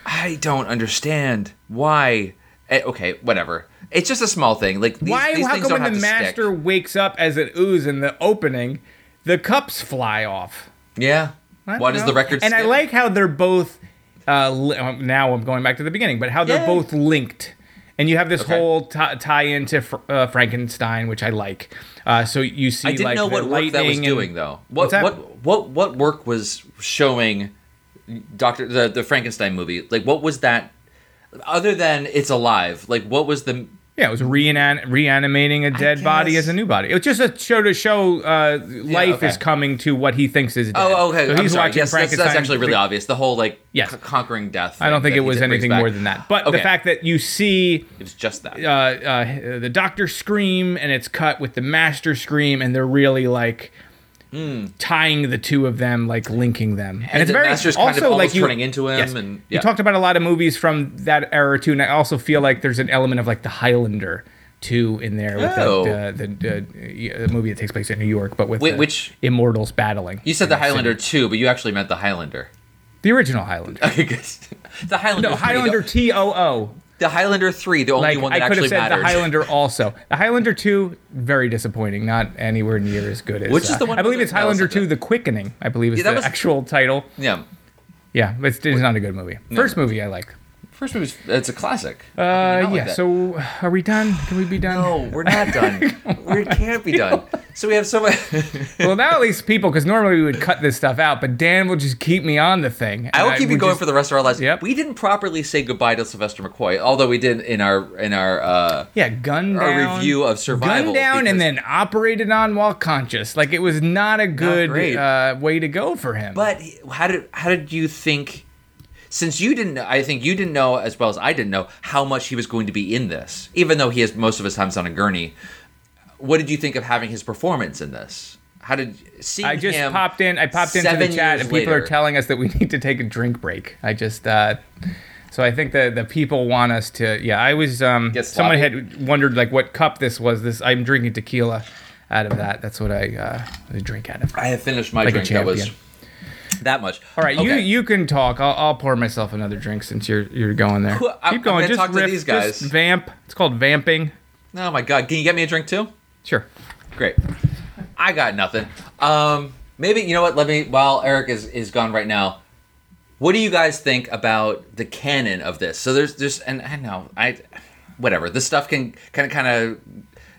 i don't understand why okay whatever it's just a small thing like these, Why? these how come when the master stick. wakes up as an ooze in the opening, the cups fly off? yeah why does the record And I like how they're both. Uh, li- uh, now I'm going back to the beginning, but how they're Yeah. both linked, and you have this Okay. whole t- tie into fr- uh, Frankenstein, which I like. Uh, so you see, I didn't like, know what work that was and- doing though. What what what what work was showing Doctor the the Frankenstein movie? Like what was that other than it's alive? Like what was the Yeah, it was reanimating a dead body as a new body. It was just a show to show uh, life okay. is coming to what he thinks is dead. Oh, okay. So I'm he's watching Yes, that's, that's actually really obvious. The whole like Yes. c- conquering death. I don't think it was anything more than that. But the fact that you see It was just that. uh, uh, the doctor scream and it's cut with the master scream and they're really like Hmm. tying the two of them like linking them and. And it's very kind of also like you, turning into him yes, and- you talked about a lot of movies from that era too and i also feel like there's an element of like the highlander too in there with Oh. the, the, the, the movie that takes place in new york but with Wait, the which- immortals battling You said the. Highlander too, but you actually meant the Highlander. the original highlander the Highlander. no 3, highlander t-o-o the Highlander three, the only like one I that could have said mattered. the Highlander also. The Highlander two very disappointing, not anywhere near as good as. Which is uh, the one I believe it's the- that was Highlander two: The Quickening. I believe is Yeah, the was- actual title. yeah. Yeah, but it's, it's not a good movie. First movie I like. First movie, it's a classic. Uh, not like yeah. So are we done? Can we be done? No, we're not done. we can't be done. So we have so much. Well, now at least people, because normally we would cut this stuff out, but Dan will just keep me on the thing. I will keep you going just- for the rest of our lives. Yep. We didn't properly say goodbye to Sylvester McCoy, although we did in our in our. uh Yeah, gun Our down. review of Survival, Gunned down and then operated on while conscious. Like it was not a good great. uh, way to go for him. But how did how did you think? Since you didn't, I think you didn't know as well as I didn't know how much he was going to be in this, even though he has most of his times on a gurney. What did you think of having his performance in this? How did seeing I just popped in. I popped into the chat, and people later- are telling us that we need to take a drink break. I just, uh, so I think the the people want us to. Yeah, I was. Um, someone had wondered like what cup this was. This I'm drinking tequila out of that. That's what I, uh, I drink out of. I have finished my Like drink. That was. That much. All right, you Okay. you can talk. I'll, I'll pour myself another drink since you're you're going there. Cool, Keep going. Just talk to riff, these guys. Just vamp. It's called vamping. Oh my god! Can you get me a drink too? Sure. Great. I got nothing. Um, maybe you know what? Let me. While Eric is is gone right now, What do you guys think about the canon of this? So there's there's and I know I whatever. This stuff can kind of kind of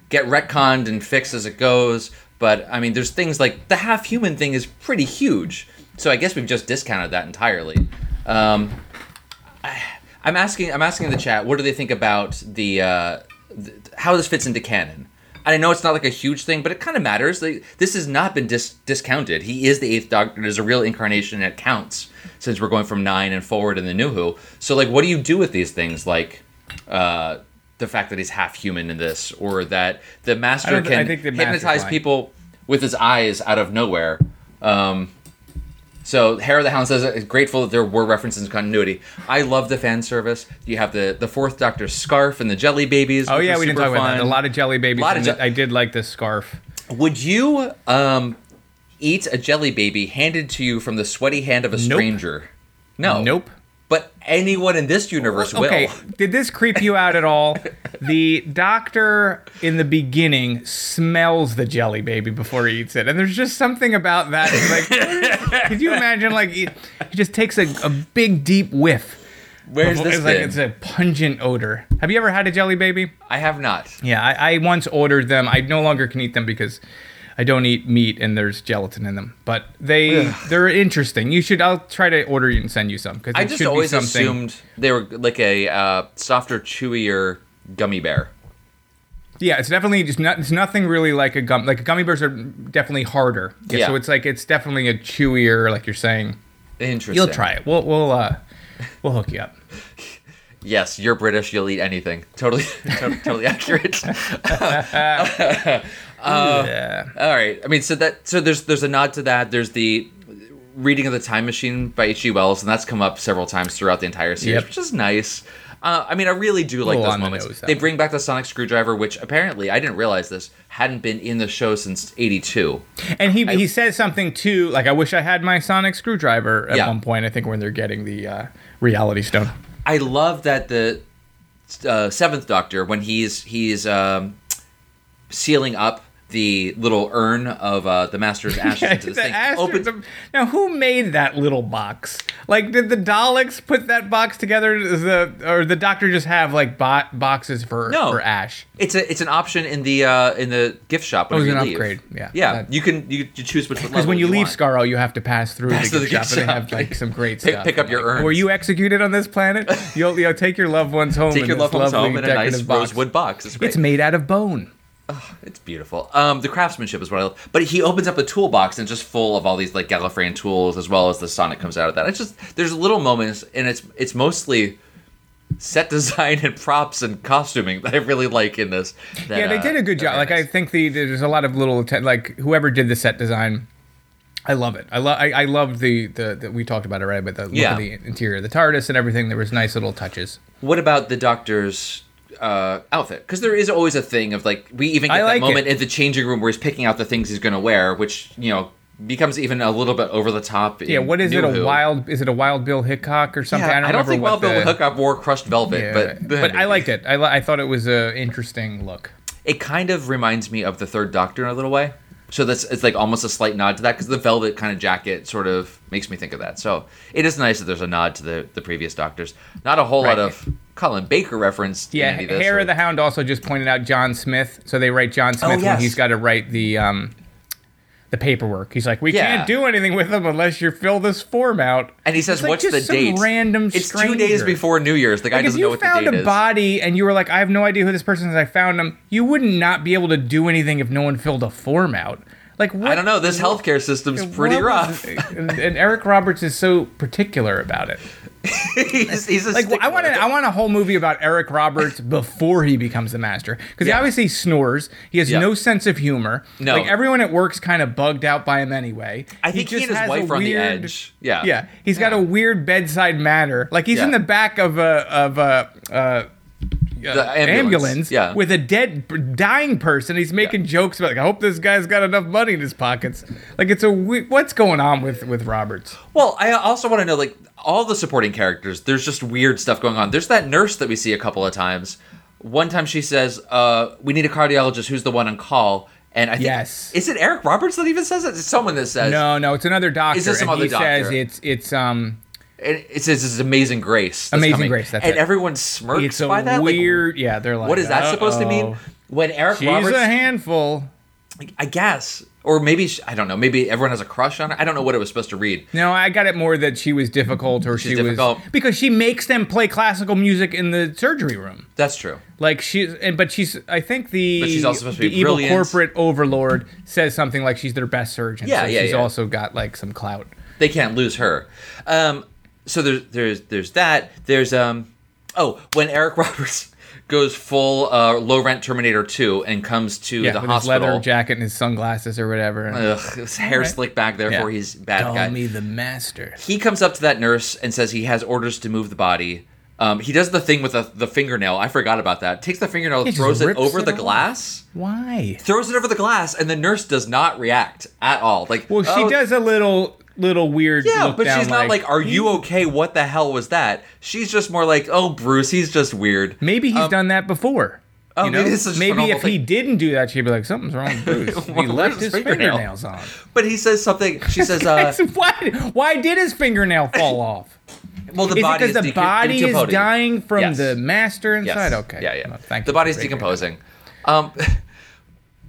get retconned and fixed as it goes, but I mean there's things like the half human thing is pretty huge. So I guess we've just discounted that entirely. Um, I, I'm asking I'm asking in the chat what do they think about the, uh, th how this fits into canon. I know it's not like a huge thing, but it kind of matters. Like, this has not been dis- discounted. He is the Eighth Doctor. There's a real incarnation, and it counts since we're going from nine and forward in the New Who. So, like, what do you do with these things, like uh, the fact that he's half human in this, or that the Master can the hypnotize fine. people with his eyes out of nowhere? Um, so Hair of the Hound says it's grateful that there were references in continuity. I love the fan service. You have the the fourth Doctor scarf and the jelly babies. Oh yeah, we didn't talk about that. A lot of jelly babies. A Lot of je- I did like this scarf. Would you um, eat a jelly baby handed to you from the sweaty hand of a Nope. stranger? No. Nope. But anyone in this universe will. Did this creep you out at all? The doctor in the beginning smells the jelly baby before he eats it, and there's just something about that. Like, could you imagine? Like, he, he just takes a, a big, deep whiff. Where's before- this It's like been? it's a pungent odor. Have you ever had a jelly baby? I have not. Yeah, I, I once ordered them. I no longer can eat them because I don't eat meat and there's gelatin in them. But they they're interesting. You should. I'll try to order you and send you some because I just always assumed they were like a uh, softer, chewier gummy bear. Yeah, it's definitely just not. It's nothing really like a gum. Like gummy bears are definitely harder. Yeah, Yeah. So it's like it's definitely a chewier. Like you're saying. Interesting. You'll try it. We'll we'll uh we'll hook you up. Yes, you're British. You'll eat anything. Totally, totally, totally accurate. Uh, yeah. All right. I mean, so that so there's there's a nod to that. There's the reading of the Time Machine by H.G. Wells, and that's come up several times throughout the entire series, Yep. which is nice. Uh, I mean, I really do like those on the moments. they bring back the sonic screwdriver, which apparently I didn't realize this hadn't been in the show since '82. And he he says something too. Like I wish I had my sonic screwdriver at Yeah. one point. I think when they're getting the uh, reality stone. I love that the uh, Seventh Doctor, when he's he's um, sealing up the little urn of uh, the Master's ashes into this The thing, opens the- now, who made that little box? Like, did the Daleks put that box together? Does the or the Doctor just have like bo- boxes for No. for Ash? It's a it's an option in the uh, in the gift shop When Oh, it's you an leave. upgrade, yeah. yeah. That- You can you, you choose which one. Because when you leave want. Skaro, you have to pass through Pass the through gift the shop, and they have like some great Pick- stuff. pick up your Like, urns. Were you executed on this planet? You'll, you'll take your loved ones home. take in your loved ones home in a nice box. rosewood box. It's. It's made out of bone. It's beautiful. Um, the craftsmanship is what I love. But he opens up a toolbox and it's just full of all these like Gallifreyan tools, as well as the Sonic comes out of that. It's just there's little moments, and it's it's mostly set design and props and costuming that I really like in this. that, yeah, they uh, did a good that are job. Like I think the there's a lot of little atten- like whoever did the set design. I love it. I love. I, I loved the, the the we talked about it right, but the look Yeah. of the interior, the TARDIS and everything. There was nice little touches. What about the Doctor's uh, outfit? Because there is always a thing of like we even I get like that moment it. in the changing room where he's picking out the things he's going to wear, which you know becomes even a little bit over the top. Yeah, what is New it? A Who. wild? Is it a Wild Bill Hickok or something? Yeah, I don't, I don't think Wild Bill the- Hickok wore crushed velvet, Yeah, but but I liked it. I, li- I thought it was a interesting look. it kind of reminds me of the Third Doctor in a little way. So that's it's like almost a slight nod to that because the velvet kind of jacket sort of makes me think of that. So it is nice that there's a nod to the the previous Doctors. Not a whole lot of Colin Baker referenced. Yeah, this, Hair of the Hound also just pointed out John Smith. So they write John Smith when Oh, yes. he's got to write the um, the paperwork. He's like, we Yeah. can't do anything with them unless you fill this form out. And he says, like "What's the just some date?" Random. It's two days before New Year's. The guy Like doesn't know what the date is. You found a body and you were like, I have no idea who this person is, I found him, you wouldn't not be able to do anything if no one filled a form out. Like what? I don't know. This healthcare system's pretty rough. and Eric Roberts is so particular about it. he's, he's a Like I want. I want a whole movie about Eric Roberts before he becomes the master, because he obviously snores. He has Yeah. no sense of humor. No. like everyone at work's kind of bugged out by him anyway. I think he, just and his wife are on the weird- edge. Yeah. Yeah, he's got a weird bedside manner. Like he's in the back of a of a. Uh, The ambulance, yeah. with a dead, dying person. He's making jokes about, like, I hope this guy's got enough money in his pockets. Like, it's a we- what's going on with with Roberts? Well, I also want to know, like, all the supporting characters, there's just weird stuff going on. There's that nurse that we see a couple of times. One time she says, uh, we need a cardiologist. Who's the one on call? And I think, Yes. is it Eric Roberts that even says it? It's someone that says, No, no, it's another doctor. Is this some other he says doctor? it's it's um and it says this is Amazing Grace. Amazing coming. Grace, that's and it. everyone smirks It's by that. Like, weird. yeah, they're like. what is that supposed to mean? "Uh-oh. When Eric She's Roberts, a handful. I guess, or maybe she, I don't know. Maybe everyone has a crush on her. I don't know what it was supposed to read. No, I got it more that she was difficult, or She's she difficult. was because she makes them play classical music in the surgery room. That's true. Like she's, and but she's. I think the But she's also supposed to be evil brilliant. corporate overlord says something like she's their best surgeon. Yeah, so yeah, She's yeah. also got like some clout. They can't lose her. Um, so there's there's there's that. There's um, oh, when Eric Roberts goes full uh, low rent Terminator 2 and comes to Yeah, the with hospital. his leather jacket and his sunglasses or whatever. and- Ugh, his hair Alright. slicked back, therefore Yeah. he's bad Call guy. me the master. He comes up to that nurse and says he has orders to move the body. Um, he does the thing with the, the fingernail. I forgot about that. Takes the fingernail, throws it over it the off. glass, Why? throws it over the glass, and the nurse does not react at all. Like, Well, she oh, does a little little weird. Yeah, but down she's not like, "Are you okay? What the hell was that?" She's just more like, "Oh, Bruce, he's just weird." Maybe he's done that before. oh, you know? maybe this is maybe if he didn't do that, she'd be like, "Something's wrong with Bruce. he left his his fingernail?" fingernails on." But he says something. She says, uh, why? Why did his fingernail fall off? "Well, the is body because the deco- body is dying from Yes. the master Yes. inside? Okay. Yeah, yeah. Well, thank the body's decomposing. Um,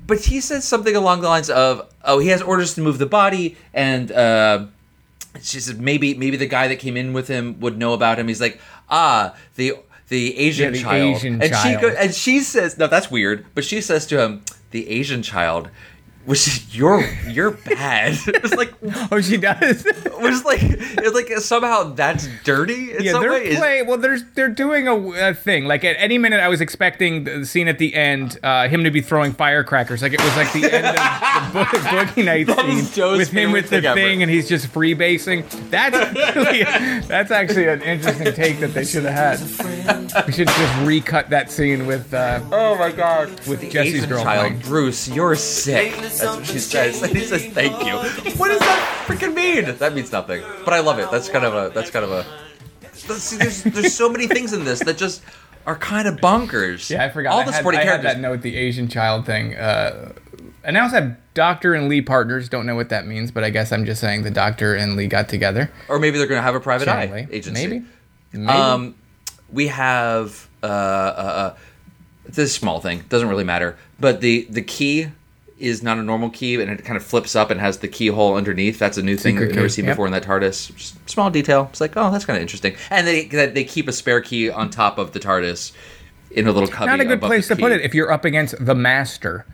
but he says something along the lines of, "Oh, he has orders to move the body," and uh, she said maybe maybe the guy that came in with him would know about him. He's like, "Ah, the." The Asian Yeah, the child, Asian and child. she go, and she says, "No, that's weird." But she says to him, "The Asian child," which is you're you're bad. it's like Oh, she does. was like it's like somehow that's dirty in yeah, some they're way. Is- play. Well, there's they're doing a, a thing. Like at any minute, I was expecting the scene at the end, uh, him to be throwing firecrackers. Like it was like the end of the Bo- Boogie Night scene with him with the thing thing, and he's just freebasing. That's really, that's actually an interesting take that they should have had. We should just recut that scene with uh, oh my god, with the Jessie's Asian girl child. Bruce, you're sick. That's what she says, and he says thank you. What does that freaking mean? That means nothing. But I love it. That's kind of a. That's kind of a. See, there's there's so many things in this that just are kind of bonkers. Yeah, I forgot. All I the had, supporting I had characters. that note, the Asian child thing. Uh, announced that Doctor and Lee partners. Don't know what that means, but I guess I'm just saying the Doctor and Lee got together. or maybe they're going to have a private eye Generally. agency. Maybe. Maybe. Um, we have uh, uh, uh, this small thing doesn't really matter, but the the key is not a normal key, and it kind of flips up and has the keyhole underneath. That's a new thing Secret we've never seen yep. before in that TARDIS. Just small detail. It's like, oh, that's kind of interesting. And they they keep a spare key on top of the TARDIS in a little cubby. Not a good place the to put it if you're up against the Master,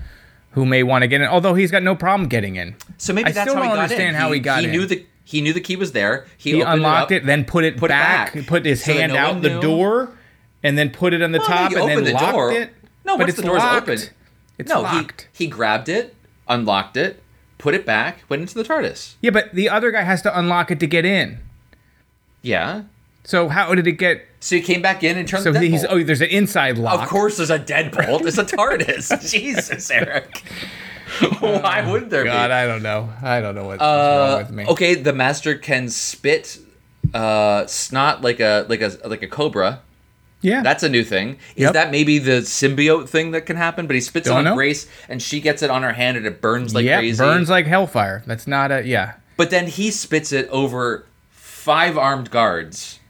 who may want to get in. Although he's got no problem getting in. So maybe I that's still how he don't got understand in. how he got he in. knew the he knew the key was there. He, He unlocked it, it, then put it put back, it back, put his so hand no out the knew. door, and then put it on the Well, top, and then the locked door. it. No, but once it's the door's locked. open. It's no, locked. he he grabbed it, unlocked it, put it back, went into the TARDIS. Yeah, but the other guy has to unlock it to get in. Yeah. So how did it get? So he came back in and turned So the he's oh, there's an inside lock. Of course, there's a deadbolt. It's a TARDIS. Jesus, Eric. Why wouldn't there be? God, be? I don't know. I don't know what's Uh, wrong with me. okay, the master can spit uh, snot like a like a like a cobra. Yeah, That's a new thing. Is Yep. that maybe the symbiote thing that can happen? But he spits Don't on know. Grace, and she gets it on her hand, and it burns like yeah, crazy. burns like hellfire. That's not a yeah. But then he spits it over five armed guards.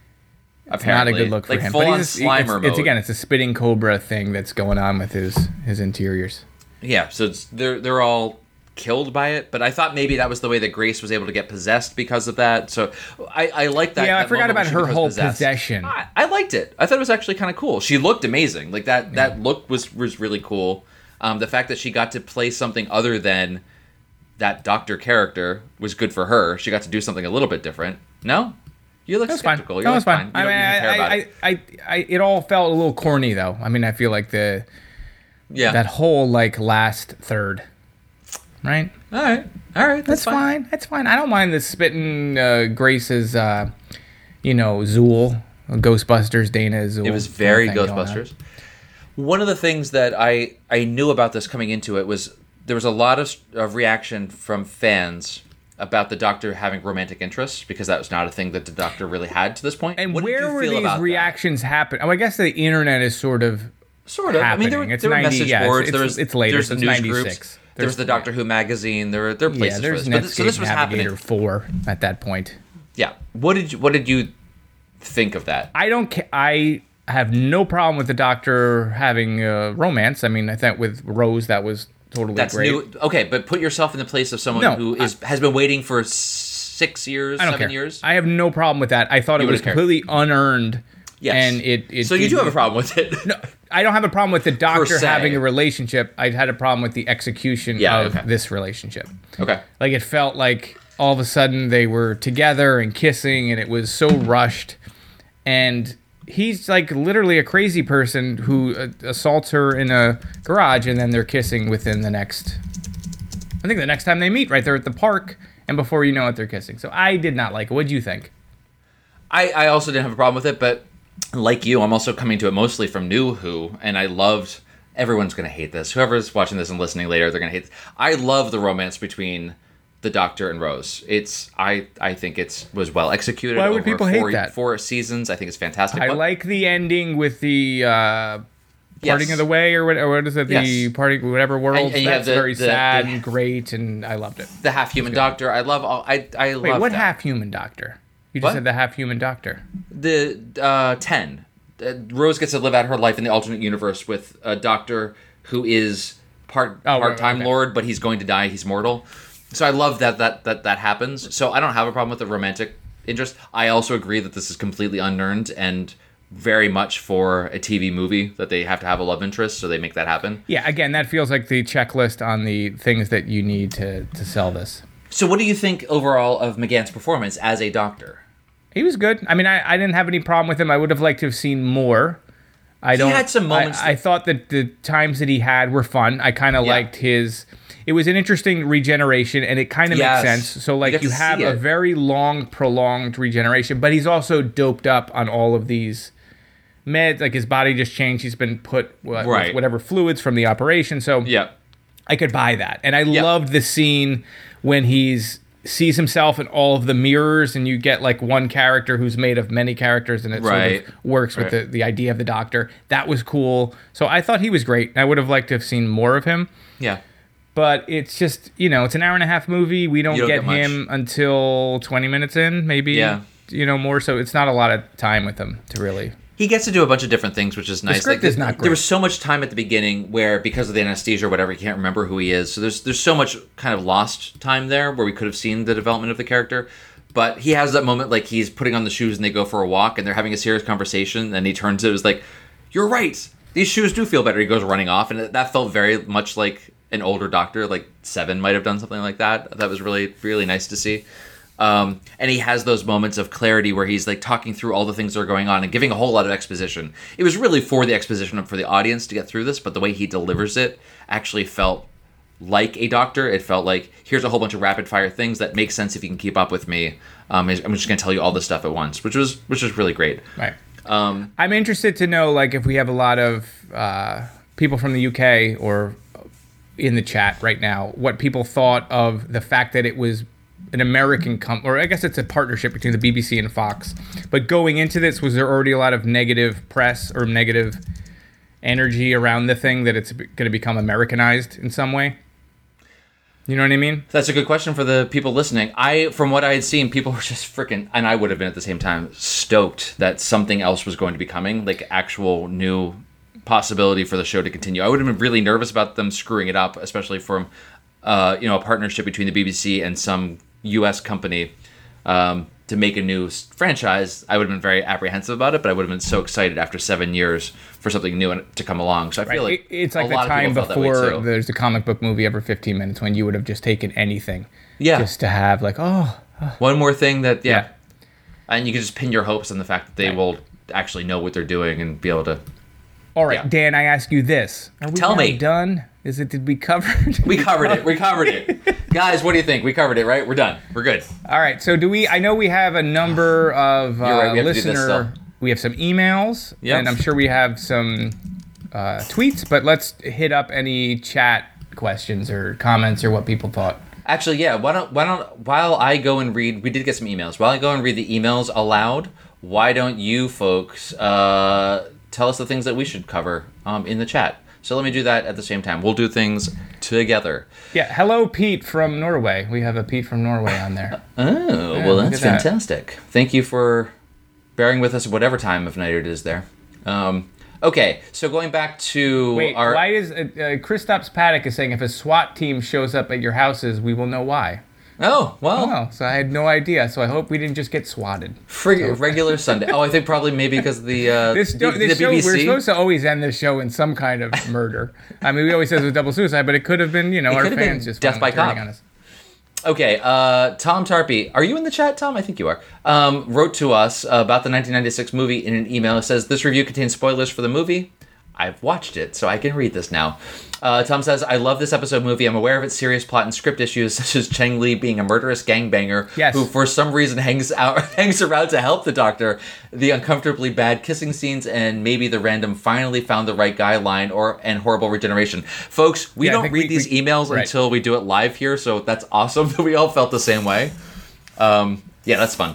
Apparently, Not a good look for like him. Full but on just, Slimer it's, it's mode. again, it's a spitting cobra thing that's going on with his his interiors. Yeah, so it's, they're they're all killed by it. But I thought maybe that was the way that Grace was able to get possessed because of that. So I, I like that. yeah, I forgot about her whole possessed. possession. I, I liked it. I thought it was actually kind of cool. She looked amazing. Like that that look was was really cool. Um, the fact that she got to play something other than that doctor character was good for her. She got to do something a little bit different. No, you look That was fine. skeptical. That You're was fine. You I don't mean, even care about I, it. I, I, I, it all felt a little corny though. I mean, I feel like the Yeah. that whole like last third, right? all right. All right. That's fine. That's fine. I don't mind the spitting uh, Grace's, uh, you know, Zuul, Ghostbusters, Dana Zuul. It was very kind of on. Ghostbusters. One of the things that I I knew about this coming into it was there was a lot of, of reaction from fans about the Doctor having romantic interests because that was not a thing that the Doctor really had to this point. And What did where you were feel these about reactions happen? Oh, I guess the internet is sort of Sort of. I mean, there were. It's there were 90 message yeah, it's- boards. it's- there was it's later, There's so the it's news 96. groups. There was There's- the Doctor Who magazine. There there yeah. places There's for this. But, so this was Navigator happening. four at that point. Yeah. What did you What did you think of that. I don't. Ca- I have no problem with the Doctor having a romance. I mean, I think with Rose that was totally That's great. new. Okay, but put yourself in the place of someone No, who is has been waiting for six years, I don't seven care. years. I have no problem with that. I thought You it was completely unearned. Yes. And it. it so you do have a problem with it. No, I don't have a problem with the doctor having a relationship. I had a problem with the execution Yeah, of okay. this relationship. Okay. Like it felt like all of a sudden they were together and kissing, and it was so rushed. And he's like literally a crazy person who uh, assaults her in a garage, and then they're kissing within the next. I think the next time they meet, right there at the park, and before you know it, they're kissing. So I did not like it. What do you think? I, I also didn't have a problem with it, but like you, I'm also coming to it mostly from New Who, and I loved. Everyone's gonna hate this. Whoever's watching this and listening later, they're gonna hate. This. I love the romance between the Doctor and Rose. It's I I think it's was well executed. Why would over people hate four, that? Four seasons. I think it's fantastic. I But- like the ending with the uh, parting Yes. of the way, or what, or what is it? The Yes. parting, whatever world. And- and That's the- very the- sad the- and great, and I loved it. the half human Doctor. I love all. I I Wait, love what half human doctor? You just What? said the half human doctor. the uh, 10 uh, rose gets to live out her life in the alternate universe with a doctor who is part oh, part time okay. lord but he's going to die he's mortal so i love that that that that happens so i don't have a problem with the romantic interest i also agree that this is completely unearned and very much for a tv movie that they have to have a love interest so they make that happen Yeah, again, that feels like the checklist on the things that you need to to sell this. So what do you think overall of mcgann's performance as a doctor He was good. I mean, I, I didn't have any problem with him. I would have liked to have seen more. I don't. He had some moments I, I thought that the times that he had were fun. I kind of Yeah. liked his. It was an interesting regeneration, and it kind of Yes. makes sense. So, like, get you, have a very long, prolonged regeneration, but he's also doped up on all of these meds. Like his body just changed. He's been put what, with Right. whatever fluids from the operation. So yeah I could buy that. And I Yeah. loved the scene when he's sees himself in all of the mirrors and you get like one character who's made of many characters and it Right. sort of works with Right. the, the idea of the doctor. That was cool. So I thought he was great. I would have liked to have seen more of him. yeah But it's just, you know, it's an hour and a half movie. We don't, don't get, get him until 20 minutes in, maybe. Yeah. You know, more so it's not a lot of time with him to really. He gets to do a bunch of different things, which is nice. script is not great. There was so much time at the beginning where, because of the anesthesia or whatever, he can't remember who he is. So there's there's so much kind of lost time there where we could have seen the development of the character. But he has that moment like he's putting on the shoes and they go for a walk and they're having a serious conversation and he turns to it was like, "You're right. These shoes do feel better." He goes running off and that felt very much like an older doctor, like Seven might have done something like that. That was really really nice to see. Um, and he has those moments of clarity where he's like talking through all the things that are going on and giving a whole lot of exposition. It was really for the exposition and for the audience to get through this, but the way he delivers it actually felt like a doctor. It felt like here's a whole bunch of rapid fire things that make sense if you can keep up with me. Um, I'm just gonna tell you all this stuff at once, which was which was really great. Right. Um, I'm interested to know, like, if we have a lot of uh, people from the UK or in the chat right now, what people thought of the fact that it was an American company, or I guess it's a partnership between the BBC and Fox. But going into this, was there already a lot of negative press or negative energy around the thing that it's going to become Americanized in some way? You know what I mean? That's a good question for the people listening. I, from what I had seen, people were just freaking, and I would have been at the same time stoked that something else was going to be coming, like actual new possibility for the show to continue. I would have been really nervous about them screwing it up, especially from, uh, you know, a partnership between the BBC and some U.S. company um, to make a new franchise. I would have been very apprehensive about it, but I would have been so excited after seven years for something new to come along. So I feel like It- it's a like the time people felt that way before there's a comic book movie every 15 minutes when you would have just taken anything. Yeah. Just to have, like, oh, One more thing that yeah. Yeah. And you can just pin your hopes on the fact that they Right. will actually know what they're doing and be able to All right, Yeah. Dan, I ask you this. Are we Tell me. done? Is it did we cover? It? We covered it. We covered it. Guys, what do you think? We covered it, right? We're done. We're good. All right. So do we I know we have a number of uh, right, we have to do this listener we have some emails Yep. and I'm sure we have some uh, tweets, but let's hit up any chat questions or comments or what people thought. Actually, yeah, why don't why don't while I go and read we did get some emails. While I go and read the emails aloud, why don't you folks uh, tell us the things that we should cover um, in the chat? So let me do that at the same time. We'll do things together. Yeah, hello Pete from Norway. We have a Pete from Norway on there. Oh, well that's at that. fantastic. Thank you for bearing with us whatever time of night it is there. Um, okay, so going back to Wait, our why is uh, uh, Kristaps Paddock is saying if a SWAT team shows up at your houses, we will know why. Oh well, Oh, so I had no idea. So I hope we didn't just get swatted. frig- regular Sunday. Oh, I think probably maybe because the uh, This, the, this the show, BBC. we're supposed to always end this show in some kind of murder. I mean, we always say it was double suicide, but it could have been, you know, It our could have been fans just death by cop. on us. Okay, uh, Tom Tarpey, are you in the chat, Tom? I think you are. Um, wrote to us about the 1996 movie in an email. It says this review contains spoilers for the movie. I've watched it, so I can read this now. Uh, Tom says, I love this episode movie. I'm aware of its serious plot and script issues, such as Chang Lee being a murderous gangbanger Yes. who, for some reason, hangs out hangs around to help the doctor, the uncomfortably bad kissing scenes, and maybe the random finally found the right guy line or and horrible regeneration. Folks, we Yeah, don't read we- these we- emails right. until we do it live here, so that's awesome that we all felt the same way. Um, yeah, that's fun.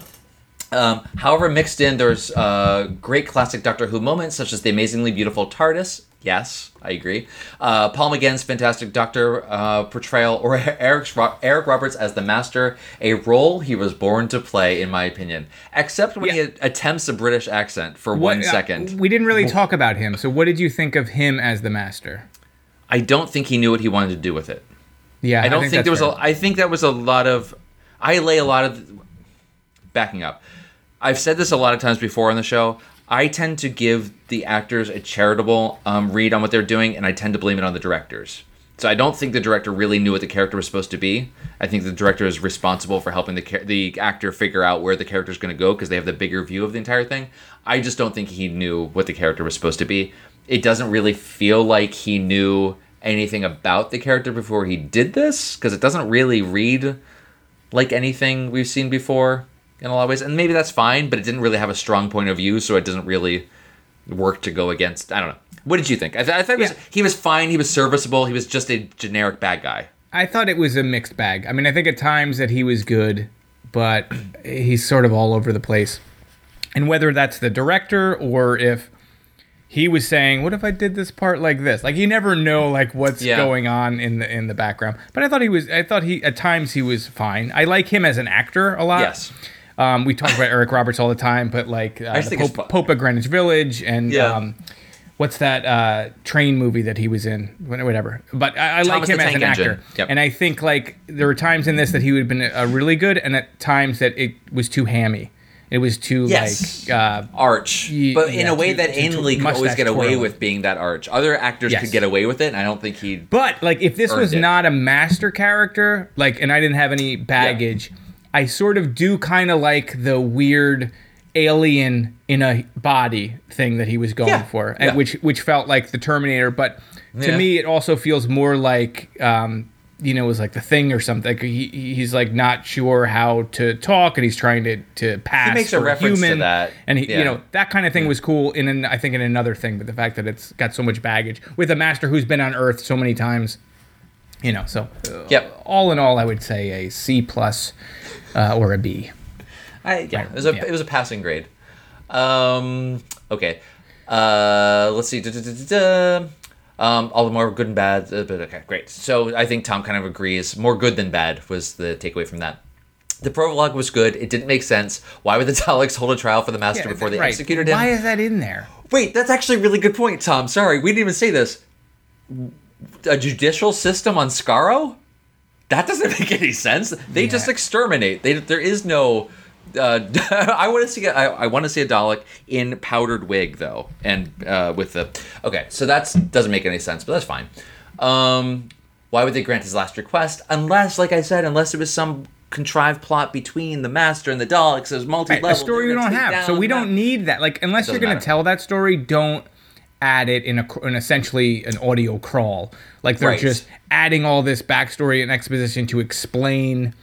Um, however, mixed in, there's uh, great classic Doctor Who moments, such as the amazingly beautiful TARDIS. Yes, I agree. Uh, Paul McGann's fantastic Doctor uh, portrayal, or Eric, Eric Roberts as the Master, a role he was born to play, in my opinion. Except when Yeah. he attempts a British accent for What- one uh, we didn't really talk about him. So what did you think of him as the master? I don't think he knew what he wanted to do with it. Yeah, I don't think, there was that's a. I think that was a lot of. I lay a lot of. Backing up, I've said this a lot of times before on the show. I tend to give the actors a charitable um, read on what they're doing, and I tend to blame it on the directors. So I don't think the director really knew what the character was supposed to be. I think the director is responsible for helping the the actor figure out where the character is going to go because they have the bigger view of the entire thing. I just don't think he knew what the character was supposed to be. It doesn't really feel like he knew anything about the character before he did this because it doesn't really read like anything we've seen before in a lot of ways. And maybe that's fine, but it didn't really have a strong point of view, so it doesn't really work to go against. I don't know. What did you think? I, th- I thought was, Yeah. he was fine. He was serviceable. He was just a generic bad guy. I thought it was a mixed bag. I mean, I think at times that he was good, but he's sort of all over the place. And whether that's the director or if he was saying, "What if I did this part like this?" Like you never know like what's Yeah. going on in the in the background. But I thought he was. I thought he at times he was fine. I like him as an actor a lot. Yes. Um, we talk about Eric Roberts all the time, but like uh, just the think Pope. Pope of Greenwich Village and Yeah. um, what's that uh, train movie that he was in? Whatever. But I, I like him as an Engine. actor, Yep. and I think like there were times in this that he would have been uh, really good, and at times that it was too hammy. It was too Yes. like uh, Arch, but in yeah, a way to- that Ainley could always get away twirling. with being that arch. Other actors Yes. could get away with it, and I don't think he'd. But like, if this was it. not a master character, like, and I didn't have any baggage, I sort of do kind of like the weird alien in a body thing that he was going Yeah, for, yeah. which which felt like the Terminator. But to Yeah. me, it also feels more like. Um, you know, it was like the thing or something. He, he's like not sure how to talk, and he's trying to to pass. He makes a reference to that. and he, Yeah. you know that kind of thing was cool. In an, I think in another thing, but the fact that it's got so much baggage with a master who's been on Earth so many times, you know. So uh, Yep. all in all, I would say a C plus uh, or a B. I, yeah, it was a yeah. it was a passing grade. Um, okay, uh, let's see. Da-da-da-da-da. Um, all the more good and bad, uh, but okay, great. So I think Tom kind of agrees. More good than bad was the takeaway from that. The prologue was good. It didn't make sense. Why would the Daleks hold a trial for the master before they right. executed him? Why is that in there? Wait, that's actually a really good point, Tom. Sorry, we didn't even say this. A judicial system on Skaro? That doesn't make any sense. They just exterminate. They, there is no. Uh, I want to see. I, I want to see a Dalek in powdered wig though, and uh, with the. Okay, so that doesn't make any sense, but that's fine. Um, why would they grant his last request? Unless, like I said, unless it was some contrived plot between the Master and the Daleks. There's multi-level. Right, a story we don't have, so we don't need that. Like unless you're going to tell that story, don't add it in a in essentially an audio crawl. Like they're Right. just adding all this backstory and exposition to explain.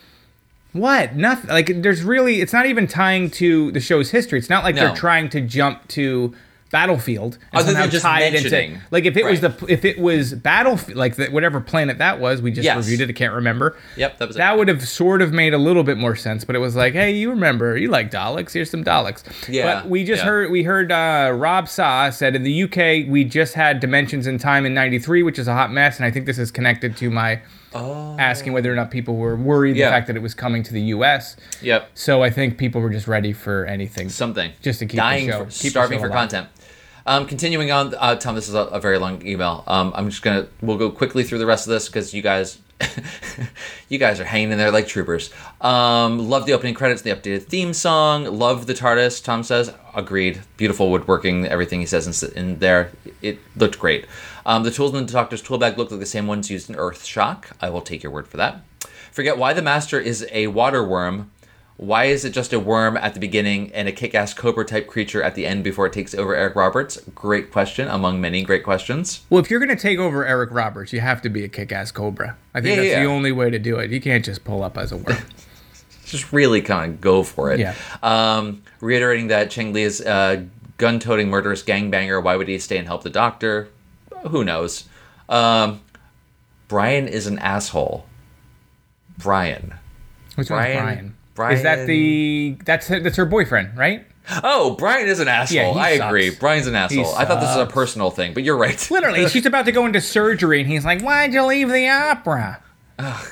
What? Nothing. Like, there's really. It's not even tying to the show's history. It's not like No. they're trying to jump to Battlefield and Other than somehow just it mentioning. into. Like, if it was the if it was Battlefield, like the, whatever planet that was, we just Yes. reviewed it. I can't remember. Yep, that was it. That would have sort of made a little bit more sense, but it was like, hey, you remember, you like Daleks? Here's some Daleks. Yeah, But we just yeah. heard we heard uh, Rob Saw said in the UK we just had Dimensions in Time in '93, which is a hot mess, and I think this is connected to my asking whether or not people were worried the fact that it was coming to the U.S. Yep. So I think people were just ready for anything. Something. Just to keep the dying, show- for, keep the starving show for alive. content. Um, continuing on, uh, Tom, this is a, a very long email. Um, I'm just gonna we'll go quickly through the rest of this because you guys, you guys are hanging in there like troopers. Um, love the opening credits, the updated theme song. Love the TARDIS. Tom says, agreed. Beautiful woodworking. Everything he says in, in there, it looked great. Um, the tools in the Doctor's tool bag look like the same ones used in Earth Shock. I will take your word for that. Forget why the Master is a water worm. Why is it just a worm at the beginning and a kick-ass cobra type creature at the end before it takes over Eric Roberts? Great question among many great questions. Well, if you're going to take over Eric Roberts, you have to be a kick-ass Cobra. I think Yeah, that's yeah. the only way to do it. You can't just pull up as a worm. Just really kind of go for it. Yeah. Um, reiterating that Chang Lee is a gun-toting murderous gangbanger. Why would he stay and help the Doctor? Who knows? Um, Brian is an asshole. Brian. Which one's Brian- Brian? Brian- Is that the that's that's her boyfriend, right? Oh, Brian is an asshole. Yeah, he I sucks. agree. Brian's an asshole. I thought this was a personal thing, but you're right. Literally, she's about to go into surgery, and he's like, "Why'd you leave the opera?"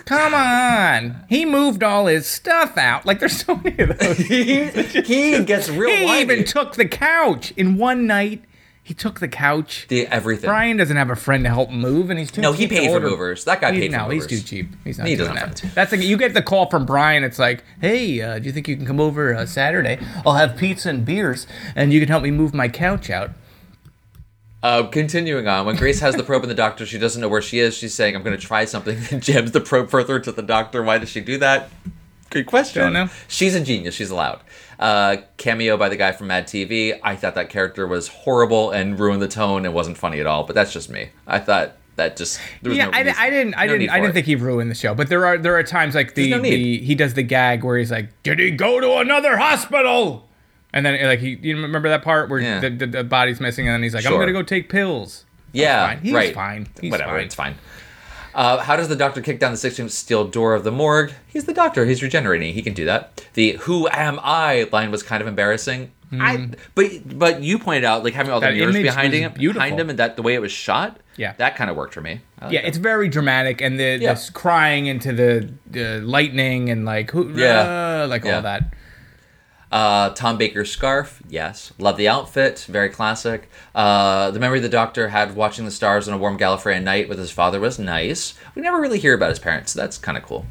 Come on, he moved all his stuff out. Like there's so many of those. he gets real He whiny. even took the couch in one night. He took the couch. the everything. Brian doesn't have a friend to help move, and he's too No, he paid for movers. That guy He- paid for no, he's too cheap. He's not He doing doesn't have that. That's like you get the call from Brian. It's like, hey, uh, do you think you can come over uh, Saturday? I'll have pizza and beers, and you can help me move my couch out. Uh, continuing on, when Grace has the probe in the doctor, she doesn't know where she is. She's saying, "I'm going to try something." And jams the probe further into the doctor. Why does she do that? Good question. Don't know. She's a genius. She's allowed. Uh, cameo by the guy from Mad TV. I thought that character was horrible and ruined the tone and wasn't funny at all. But that's just me. I thought that just there was yeah, no I, reason- I didn't, I no didn't, I didn't it. think he ruined the show. But there are there are times like the, no the he does the gag where he's like, "Did he go to another hospital?" And then like he, you remember that part where Yeah. the, the, the body's missing, and then he's like, "I'm gonna go take pills." Yeah, fine. He's right. fine. He's Whatever, fine. it's fine. Uh, how does the doctor kick down the 16 steel door of the morgue? He's the doctor. He's regenerating. He can do that. The "Who am I?" line was kind of embarrassing. I but but you pointed out like having all the Hmm. Mirrors behind him, beautiful. behind him, and that the way it was shot. Yeah. that kind of worked for me. Like Yeah, that. it's very dramatic, and the Yeah. this crying into the uh, lightning and like who, Yeah. uh, like Yeah. all that. Uh, Tom Baker's scarf, yes. Love the outfit, very classic. Uh, the memory the doctor had watching the stars on a warm Gallifreyan night with his father was nice. We never really hear about his parents, so that's kind of cool.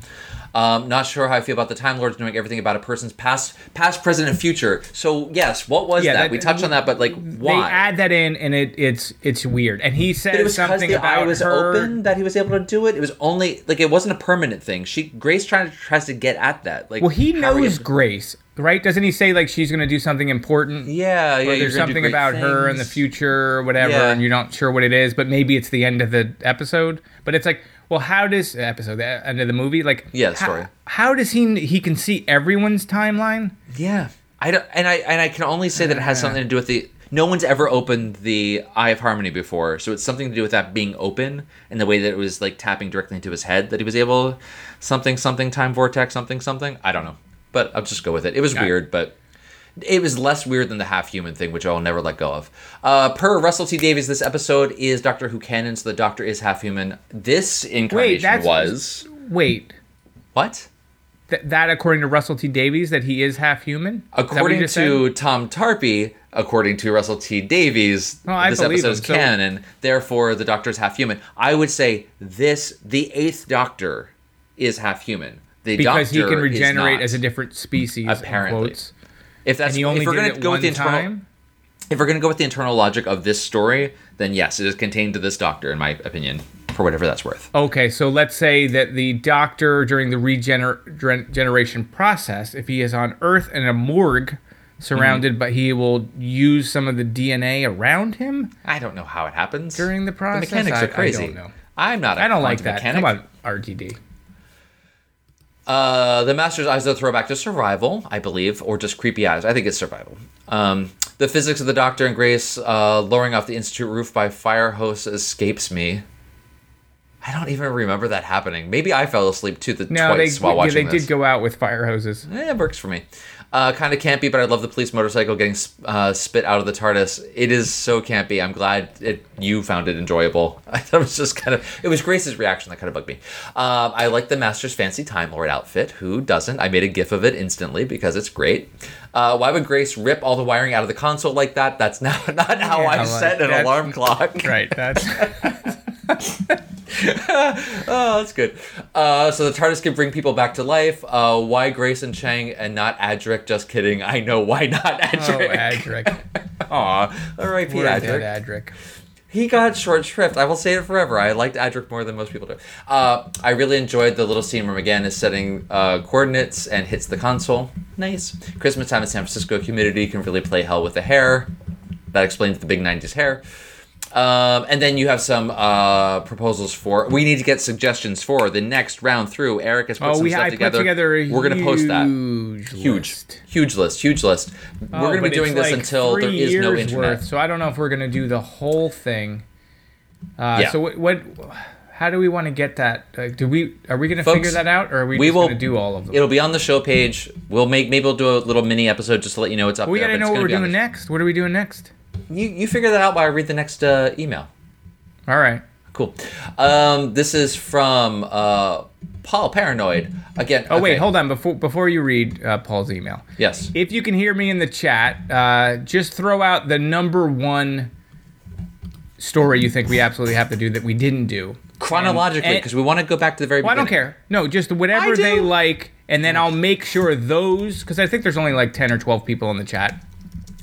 Um, not sure how I feel about the Time Lords knowing everything about a person's past, past, present, and future. So yes, what was Yeah, that? that- We touched on that, but like, why? They add that in, and it it's it's weird. And he But it was something the about eye was her. open that he was able to do it. It was only like it wasn't a permanent thing. She Grace trying to tries to get at that. Like, Well, he how are you knows Grace, right? Doesn't he say like she's gonna do something important? Yeah, yeah. there's something about her in the future or whatever, Yeah. and you're not sure what it is, but maybe it's the end of the episode. But it's like, well, how does episode the end of the movie? Like, Yeah, the how- story. How, does he he can see everyone's timeline? Yeah, I don't, and I and I can only say that it has something to do with the. No one's ever opened the Eye of Harmony before, so it's something to do with that being open and the way that it was like tapping directly into his head that he was able something something time vortex something something. I don't know, but I'll just go with it. It was Yeah. weird, but it was less weird than the half human thing, which I'll never let go of. Uh, per Russell T Davies, this episode is Doctor Who canon, so the Doctor is half human. This incarnation that's- was Wait, what? th- that according to Russell T Davies that he is half human? Is that what you According to said? Tom Tarpey, according to Russell T Davies, I this episode is so- canon. Therefore, the Doctor is half human. I would say this: the Eighth Doctor is half human. The because he can regenerate as a different species. Apparently. quotes. If that's and he only if we're gonna go with the internal, time. if we're gonna go with the internal logic of this story, then yes, it is contained to this Doctor, in my opinion, for whatever that's worth. Okay, so let's say that the doctor during the regeneration process, if he is on Earth in a morgue surrounded, Mm-hmm. but he will use some of the DNA around him I don't know how it happens during the process. The mechanics I- are crazy. I don't know. I'm not. I I don't like that. Mechanic. Come on, RTD. Uh, the Master's Eyes are a throwback to survival, I believe, or just creepy eyes. I think it's survival. Um, the physics of the Doctor and Grace uh, lowering off the Institute roof by fire hose escapes me. I don't even remember that happening. Maybe I fell asleep too the No, they, twice while yeah, watching they this. did go out with fire hoses. Eh, it works for me. Uh, kind of campy, but I love the police motorcycle getting uh, spit out of the TARDIS. It is so campy. I'm glad it, you found it enjoyable. I thought it was just kind of. It was Grace's reaction that kind of bugged me. Um, I like the Master's fancy Time Lord outfit. Who doesn't? I made a gif of it instantly because it's great. Uh, why would Grace rip all the wiring out of the console like that? That's not not how I like set an alarm clock. Right. That's Oh, that's good. Uh, so the TARDIS can bring people back to life. Uh, why Grace and Chang and not Adric? Just kidding. I know why not Adric. oh, Adric. Aw, R.I.P. Adric. Adric. He got short shrift. I will say it forever. I liked Adric more than most people do. Uh, I really enjoyed the little scene where McGann is setting uh, coordinates and hits the console. Nice. Christmas time in San Francisco, humidity can really play hell with the hair. That explains the big 90s hair. Um, and then you have some uh, proposals for. We need to get suggestions for the next round through. Eric has put Oh, some we stuff I together. put together a We're gonna post that. huge Huge, list. huge list, huge list. Oh, We're gonna be doing this like until there is no internet. Worth, so I don't know if we're gonna do the whole thing. Uh, Yeah. So what, what? How do we want to get that? Like, do we? Are we gonna Folks, figure that out, or are we, we will gonna do all of them? It'll be on the show page. We'll make maybe we'll do a little mini episode just to let you know what's up we gotta know what we're doing next. What are we doing next? You you figure that out while I read the next uh, email. All right. Cool. Um, this is from uh, Paul Paranoid again. Oh wait, hold on. Before before you read uh, Paul's email, Yes. if you can hear me in the chat, uh, just throw out the number one story you think we absolutely have to do that we didn't do. Chronologically, because we want to go back to the very Well, I don't care. No, just whatever they like, and then I'll make sure those because I think there's only like ten or twelve people in the chat.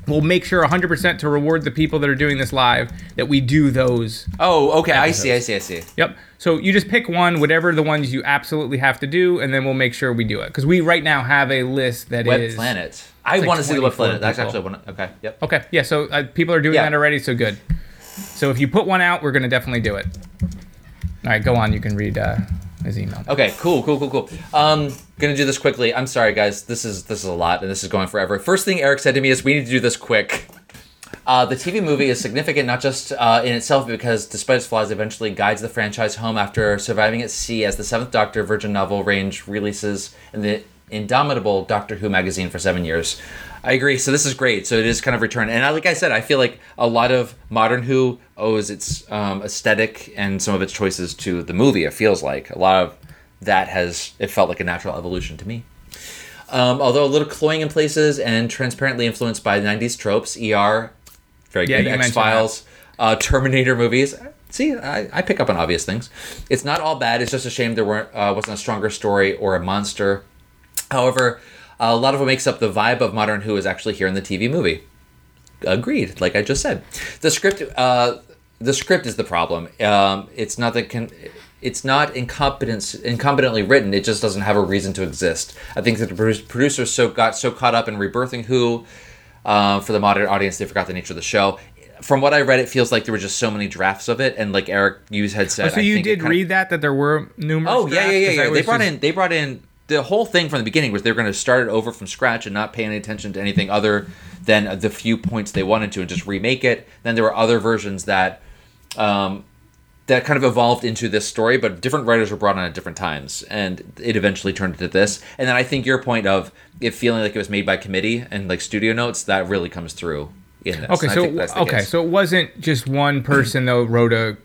We'll make sure 100% to reward the people that are doing this live that we do those. Oh, okay. I see. I see. I see. Yep. So you just pick one, whatever the ones you absolutely have to do, and then we'll make sure we do it because we right now have a list that is Web Planet. I like want to see the Web Planet. That's actually one. Okay. Yep. Okay, yeah. So uh, people are doing Yeah. that already, so good. So if you put one out, we're gonna definitely do it. All right, go on. You can read uh, his email. Okay, cool, cool, cool, cool. Um, gonna do this quickly. I'm sorry, guys. This is this is a lot, and this is going forever. First thing Eric said to me is, "We need to do this quick." Uh, the TV movie is significant not just uh, in itself, because despite its flaws, eventually guides the franchise home after surviving at sea as the Seventh Doctor Virgin novel range releases in the indomitable Doctor Who magazine for seven years. I agree. So this is great. So it is kind of return, and I, like I said, I feel like a lot of modern Who owes its um, aesthetic and some of its choices to the movie. It feels like a lot of that has it felt like a natural evolution to me. Um, although a little cloying in places and transparently influenced by 90s tropes, ER, very Yeah, good, X Files, uh, Terminator movies. See, I, I pick up on obvious things. It's not all bad. It's just a shame there weren't uh, wasn't a stronger story or a monster. However, a lot of what makes up the vibe of Modern Who is actually here in the TV movie. Agreed, like I just said. The script, uh, the script is the problem. Um, it's not that can. It's not incompetence, incompetently written. It just doesn't have a reason to exist. I think that the producers so got so caught up in rebirthing Who uh, for the modern audience, they forgot the nature of the show. From what I read, it feels like there were just so many drafts of it, and like Eric you had said, Oh, so you did read that that there were numerous. Oh yeah, yeah, yeah, yeah. They brought just- in they brought in the whole thing from the beginning was they were going to start it over from scratch and not pay any attention to anything other than the few points they wanted to and just remake it. Then there were other versions that um, that kind of evolved into this story, but different writers were brought on at different times, and it eventually turned into this. And then I think your point of it feeling like it was made by committee and like studio notes that really comes through in this. Okay, And I so think that's the okay, case. so it wasn't just one person though wrote a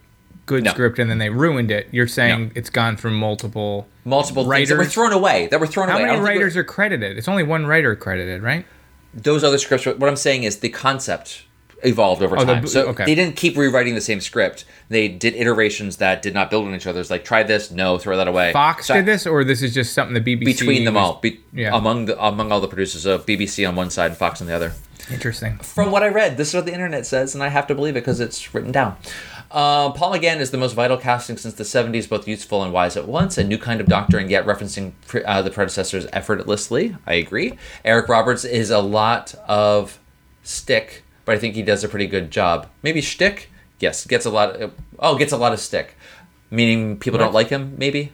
good No. script and then they ruined it. You're saying No. it's gone from multiple multiple things that were thrown away. That were thrown How away. I many don't think it- writers are credited? It's only one writer credited, right? those other scripts what i'm saying is the concept evolved over Oh, time b- so okay. they didn't keep rewriting the same script they did iterations that did not build on each other it's like try this no throw that away Fox So I- did this, or this is just something the BBC between them was- all be, yeah. among the among all the producers of bbc on one side and fox on the other Interesting. from what I read, this is what the internet says, and I have to believe it because it's written down. Um, Paul McGann is the most vital casting since the 70s, both useful and wise at once, a new kind of doctor, and yet referencing pre- uh, the predecessors effortlessly. I agree. Eric Roberts is a lot of stick, but I think he does a pretty good job. Maybe shtick? Yes, gets a lot. Of, oh, gets a lot of stick, meaning people don't like him. Maybe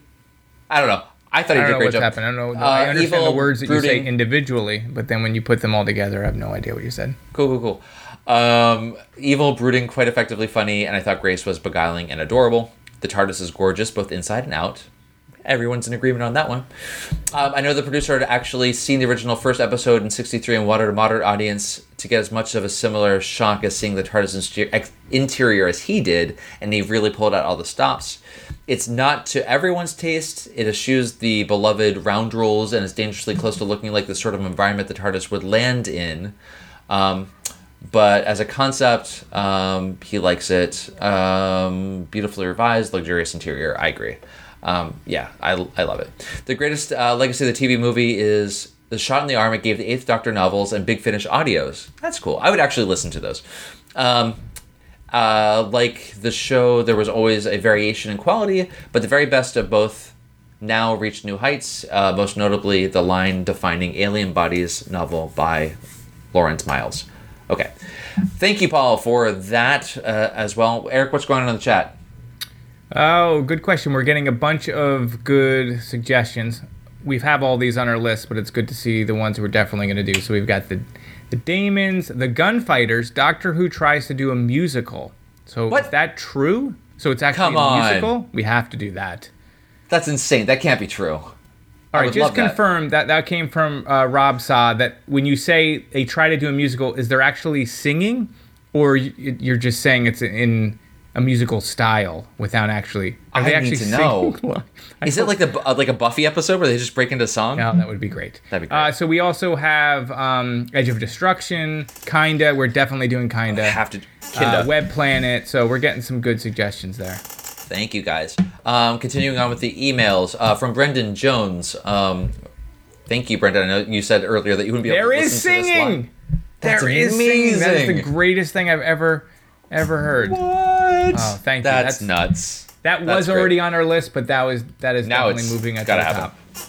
I don't know. I thought he did don't a know great what's job. happening. I don't know. Uh, I understand evil, the words that you say individually, but then when you put them all together, I have no idea what you said. Cool, cool, cool. Um, evil, brooding, quite effectively funny, and I thought Grace was beguiling and adorable. The TARDIS is gorgeous, both inside and out. Everyone's in agreement on that one. Um, I know the producer had actually seen the original first episode in '63 and wanted a moderate audience to get as much of a similar shock as seeing the TARDIS interior as he did, and he really pulled out all the stops. It's not to everyone's taste. It eschews the beloved round rules and is dangerously close to looking like the sort of environment the TARDIS would land in. Um, but as a concept, um, he likes it. Um, beautifully revised, luxurious interior. I agree. Um, yeah, I, I love it. The greatest uh, legacy of the TV movie is the shot in the arm it gave the Eighth Doctor novels and Big Finish audios. That's cool. I would actually listen to those. Um, uh, like the show, there was always a variation in quality, but the very best of both now reached new heights. Uh, most notably, the line-defining Alien Bodies novel by Lawrence Miles. Okay, thank you, Paul, for that uh, as well. Eric, what's going on in the chat? Oh, good question. We're getting a bunch of good suggestions. We have all these on our list, but it's good to see the ones we're definitely going to do. So we've got the the Damons, the Gunfighters. Doctor Who tries to do a musical. So What? is that true? So it's actually Come a musical. We have to do that. That's insane. That can't be true. All right, just love that. confirm that. that came from uh, Rob Saw. That when you say they try to do a musical, is there actually singing, or you're just saying it's in a musical style without actually? Are they I actually need to know. singing? I Is it like the uh, like a Buffy episode where they just break into song? No, that would be great. That'd be great. Uh, so we also have um, Edge of Destruction, kinda. We're definitely doing kinda. Have to. Uh, Kinda. Web Planet. So we're getting some good suggestions there. Thank you, guys. Um, continuing on with the emails uh, from Brendan Jones. Um, thank you, Brendan. I know you said earlier that you wouldn't be able There to is listen to this singing. That's There is singing. That is the greatest thing I've ever, ever heard. What? Oh, thank you. That's, That's- nuts. That That's was great. already on our list, but that was that is Now definitely moving at gotta the happen. top.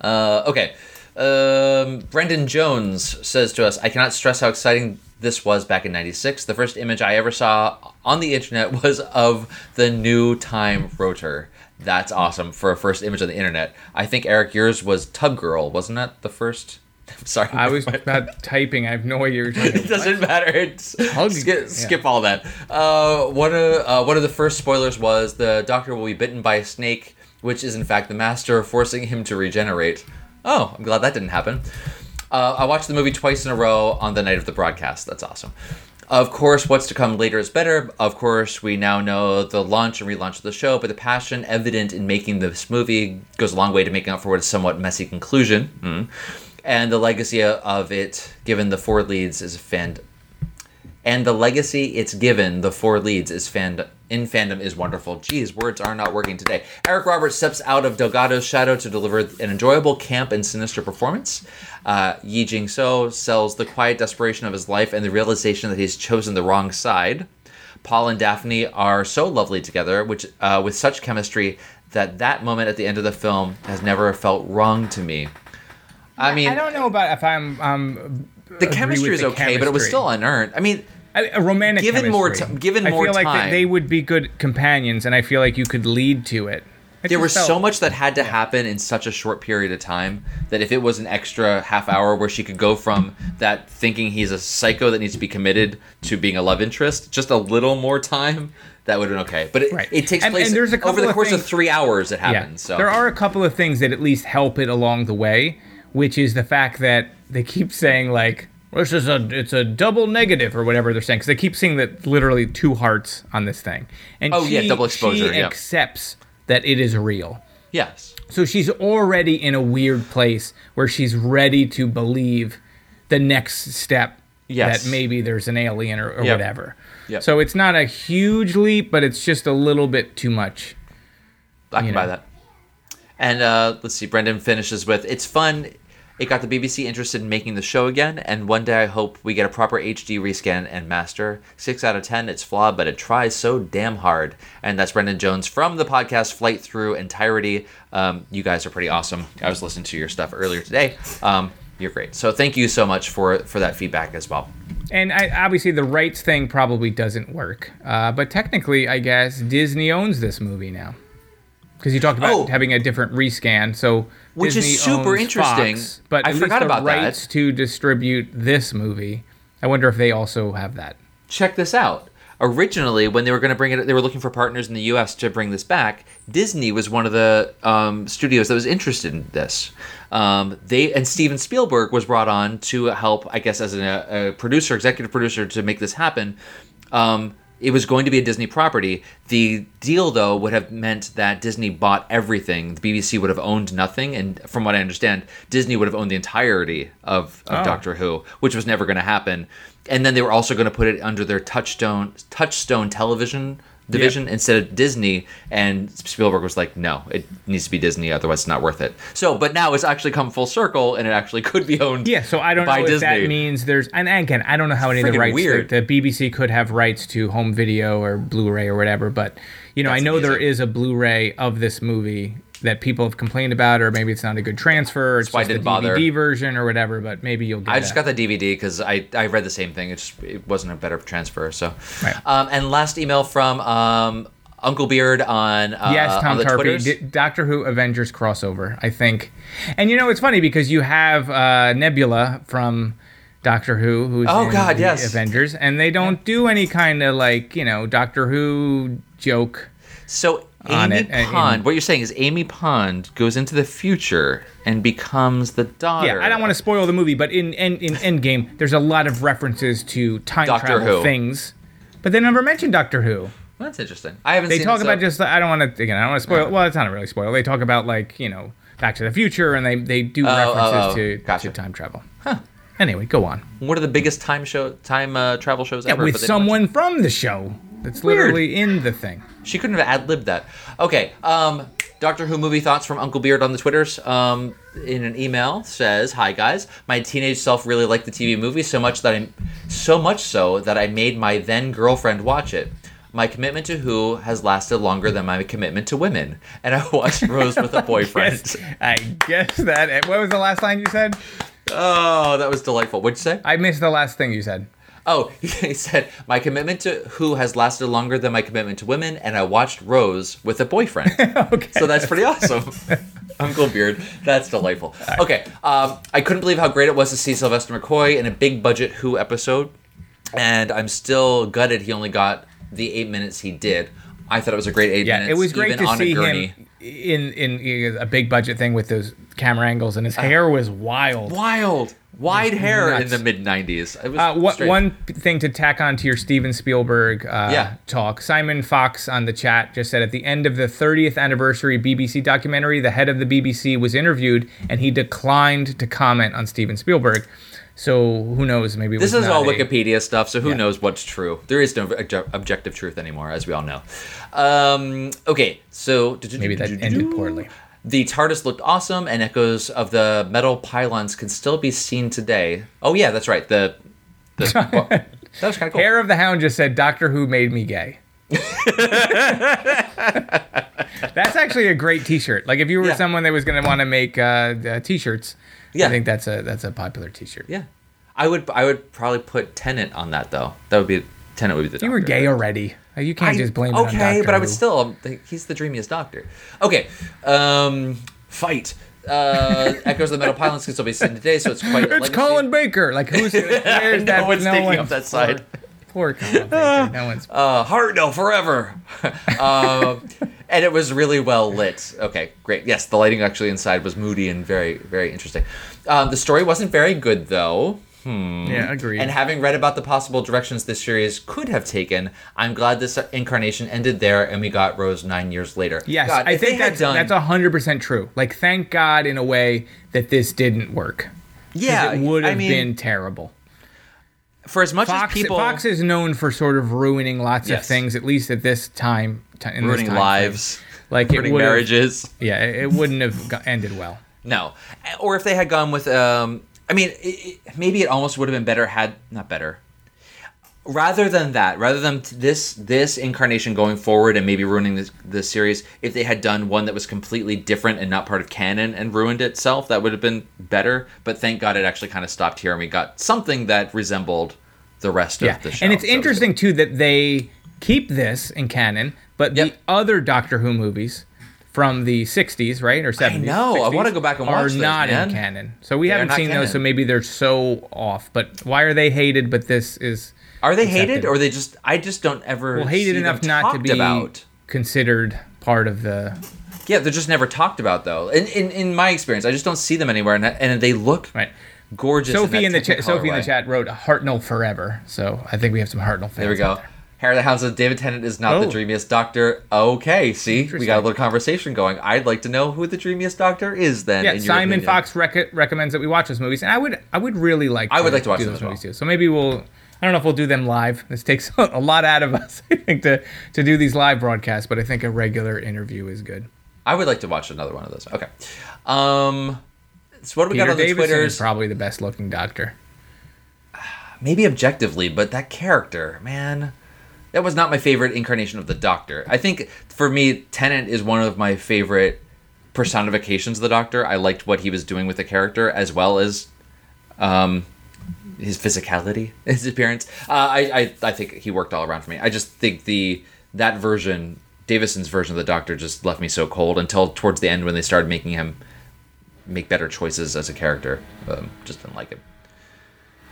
Uh, okay. Um, Brendan Jones says to us, I cannot stress how exciting this was back in 96. The first image I ever saw on the internet was of the new time rotor. That's awesome for a first image on the internet. I think, Eric, yours was Tub Girl, wasn't that the first? Sorry. I was about typing. I have no idea you're talking it doesn't matter. It's, skip, yeah. skip all that. Uh, one of uh, one of the first spoilers was the Doctor will be bitten by a snake, which is in fact the Master forcing him to regenerate. Oh, I'm glad that didn't happen. Uh, I watched the movie twice in a row on the night of the broadcast. That's awesome. Of course, what's to come later is better. Of course, we now know the launch and relaunch of the show, but the passion evident in making this movie goes a long way to making up for what is a somewhat messy conclusion. Mm. And the legacy of it, given the four leads, is fan. And the legacy it's given the four leads is fan in fandom is wonderful. Geez, words are not working today. Eric Roberts steps out of Delgado's shadow to deliver an enjoyable camp and sinister performance. Uh, Yee Jee Tso sells the quiet desperation of his life and the realization that he's chosen the wrong side. Paul and Daphne are so lovely together, which uh, with such chemistry that that moment at the end of the film has never felt wrong to me. I mean, I don't know about if I'm um the chemistry is the okay, but it was still unearned. I mean, a, a romantic. Given more chemistry. ti- given I feel like time. they, they would be good companions, and I feel like you could lead to it. I there was felt- so much that had to happen in such a short period of time that if it was an extra half hour where she could go from that thinking he's a psycho that needs to be committed to being a love interest, just a little more time, that would have been okay. But it, Right. it takes And- place and over the course of things- three hours. It Yeah. happens. So There are a couple of things that at least help it along the way, which is the fact that they keep saying like this is a it's a double negative or whatever they're saying because they keep seeing that literally two hearts on this thing, and Oh, she, yeah, double exposure, She yeah. accepts that it is real. yes, So she's already in a weird place where she's ready to believe the next step Yes. that maybe there's an alien or, or Yep. whatever. Yep. So it's not a huge leap, but it's just a little bit too much. I can you buy that. And uh, let's see, Brendan finishes with It's fun. It got the BBC interested in making the show again, and one day I hope we get a proper HD rescan and master. 6 out of 10, it's flawed, but it tries so damn hard. And that's Brendan Jones from the podcast Flight Through Entirety. Um, you guys are pretty awesome. I was listening to your stuff earlier today. Um, you're great. So thank you so much for, for that feedback as well. And I, obviously, the rights thing probably doesn't work. Uh, but technically, I guess Disney owns this movie now. Because you talked about Oh. having a different rescan, so Which is super interesting. Fox, but I at forgot least the about that. rights to distribute this movie, I wonder if they also have that. check this out. originally when they were going to bring it, they were looking for partners in the U.S. to bring this back. Disney was one of the um, studios that was interested in this. Um, they and Steven Spielberg was brought on to help, I guess, as a, a producer, executive producer, to make this happen. Um, it was going to be a Disney property. The deal, though, would have meant that Disney bought everything. The BBC would have owned nothing, and from what I understand, Disney would have owned the entirety of, of Oh. Doctor Who, which was never going to happen. And then they were also going to put it under their Touchstone Touchstone Television division instead of Disney. And Spielberg was like, "No, it needs to be Disney, otherwise it's not worth it." So, but now it's actually come full circle, and it actually could be owned. Yeah, so I don't know if that means there's and again I don't know how any of the rights weird. like the BBC could have rights to home video or Blu-ray or whatever, but you know I know there amazing. is a Blu-ray of this movie that people have complained about, or maybe it's not a good transfer, it's why I just the didn't bother. DVD version or whatever. But maybe you'll get. I just got the DVD because I, I read the same thing. It just it wasn't a better transfer. So, Right. um, and last email from um, Uncle Beard on uh, Yes, on Tom the Tarpey, D- Doctor Who Avengers crossover, I think. And you know, it's funny because you have uh, Nebula from Doctor Who, who's Oh, in God, the yes. Avengers, and they don't do any kind of like you know Doctor Who joke. so on Amy Pond. what you're saying is Amy Pond goes into the future and becomes the daughter. Yeah, I don't want to spoil the movie, but in in, in Endgame, there's a lot of references to time Doctor travel Who. things, but they never mention Doctor Who. That's interesting. I haven't. They talk it, about just I don't want to again I don't want to spoil. Well, it's not really spoil. They talk about like you know Back to the Future, and they they do Oh, references oh, oh. to, Gotcha. to time travel. Huh. Anyway, go on. one of the biggest time show time uh, travel shows Yeah, ever. with someone from the show that's Weird. literally in the thing. She couldn't have ad libbed that. Okay. Um, Doctor Who movie thoughts from Uncle Beard on the Twitters. Um, in an email says, "Hi guys, my teenage self really liked the TV movie so much that I, so much so that I made my then girlfriend watch it. My commitment to Who has lasted longer than my commitment to women, and I watched Rose with a boyfriend. Yes, I guess that. What was the last line you said? Oh, that was delightful. What'd you say? I missed the last thing you said. Oh, he said, My commitment to Who has lasted longer than my commitment to women, and I watched Rose with a boyfriend. okay. So that's pretty awesome. Uncle Beard, that's delightful. Okay, um, I couldn't believe how great it was to see Sylvester McCoy in a big budget Who episode, and I'm still gutted he only got the eight minutes he did. I thought it was a great eight yeah, minutes. it was great to on see him in, in a big budget thing with those camera angles, and his hair was wild. Wild, wide hair in the mid '90s. Uh, what, one thing to tack on to your Steven Spielberg uh, Yeah. talk. Simon Fox on the chat just said at the end of the 30th anniversary BBC documentary, the head of the BBC was interviewed and he declined to comment on Steven Spielberg. So who knows? Maybe This is all a- Wikipedia stuff, so who Yeah. knows what's true? There is no objective truth anymore, as we all know. Um, okay, so Maybe that ended poorly. The TARDIS looked awesome, and echoes of the metal pylons can still be seen today. Oh yeah, that's right. The, the well, that was kind of cool. Hair of the Hound just said Doctor Who made me gay. that's actually a great T-shirt. Like if you were Yeah. someone that was going to want to make uh, uh, T-shirts, Yeah. I think that's a that's a popular T-shirt. Yeah, I would I would probably put Tennant on that though. That would be Tennant would be the. You were doctor. gay already. You can't I- just blame it on okay, but I would Who. still. um, He's the dreamiest doctor. Okay, um, fight. Uh, Echoes of the Metal Pylons can still be seen today, so it's quite. It's legacy. Colin Baker. Like who's there's No that? one's taking one- up that side. Poor, poor No one's. Uh, Hartnell forever. um, and it was really well lit. Okay, great. Yes, the lighting actually inside was moody and very, very interesting. Um, the story wasn't very good though. Hmm. yeah, agreed. And having read about the possible directions this series could have taken, I'm glad this incarnation ended there and we got Rose nine years later. yes, God, I think had that's done, that's hundred percent true. Like, thank God in a way that this didn't work. yeah, it would I have mean, been terrible. For as much Fox, as people Fox is known for sort of ruining lots Yes. of things, at least at this time. ti- in this ruining time lives. Like ruining marriages. Yeah, it it wouldn't have ended well. No, or if they had gone with, um, I mean, it, it, maybe it almost would have been better had not better. Rather than that, rather than this this incarnation going forward and maybe ruining this the series, if they had done one that was completely different and not part of canon and ruined itself, that would have been better. But thank God it actually kind of stopped here and we got something that resembled the rest Yeah, of the show. and it's So interesting too that they keep this in canon, but the other Doctor Who movies from the 60s, right? Or 70s. know. I wanna go back and are watch those, not man. in canon. So we They haven't seen those, so maybe they're so off. But why are they hated? But this is Are they accepted? hated or they just? I just don't ever. well hated enough not to be about. considered part of the Yeah, they're just never talked about though. In in, in my experience, I just don't see them anywhere, and, and they look right. gorgeous. Sophie in, in the chat. Sophie in the chat wrote Hartnell forever. So I think we have some Hartnell fans. There we go. Hair of the Hounds of David Tennant is not the Oh. dreamiest doctor. Okay, see, we got a little conversation going. I'd like to know who the dreamiest doctor is then. Yeah, in your Simon. Fox rec- recommends that we watch those movies, and I would, I would really like. I would like to watch them those as well. movies too. So maybe we'll. I don't know if we'll do them live. This takes a lot out of us, I think, to to do these live broadcasts. But I think a regular interview is good. I would like to watch another one of those. Okay. Um, so what do we Peter got on the Davison Twitters? is probably the best looking doctor. maybe objectively, but that character, man, that was not my favorite incarnation of the Doctor. I think for me, Tennant is one of my favorite personifications of the Doctor. I liked what he was doing with the character as well as um, his physicality, his appearance. Uh, I, I I think he worked all around for me. I just think the that version, Davison's version of the Doctor, just left me so cold until towards the end when they started making him make better choices as a character. Um, just didn't like him.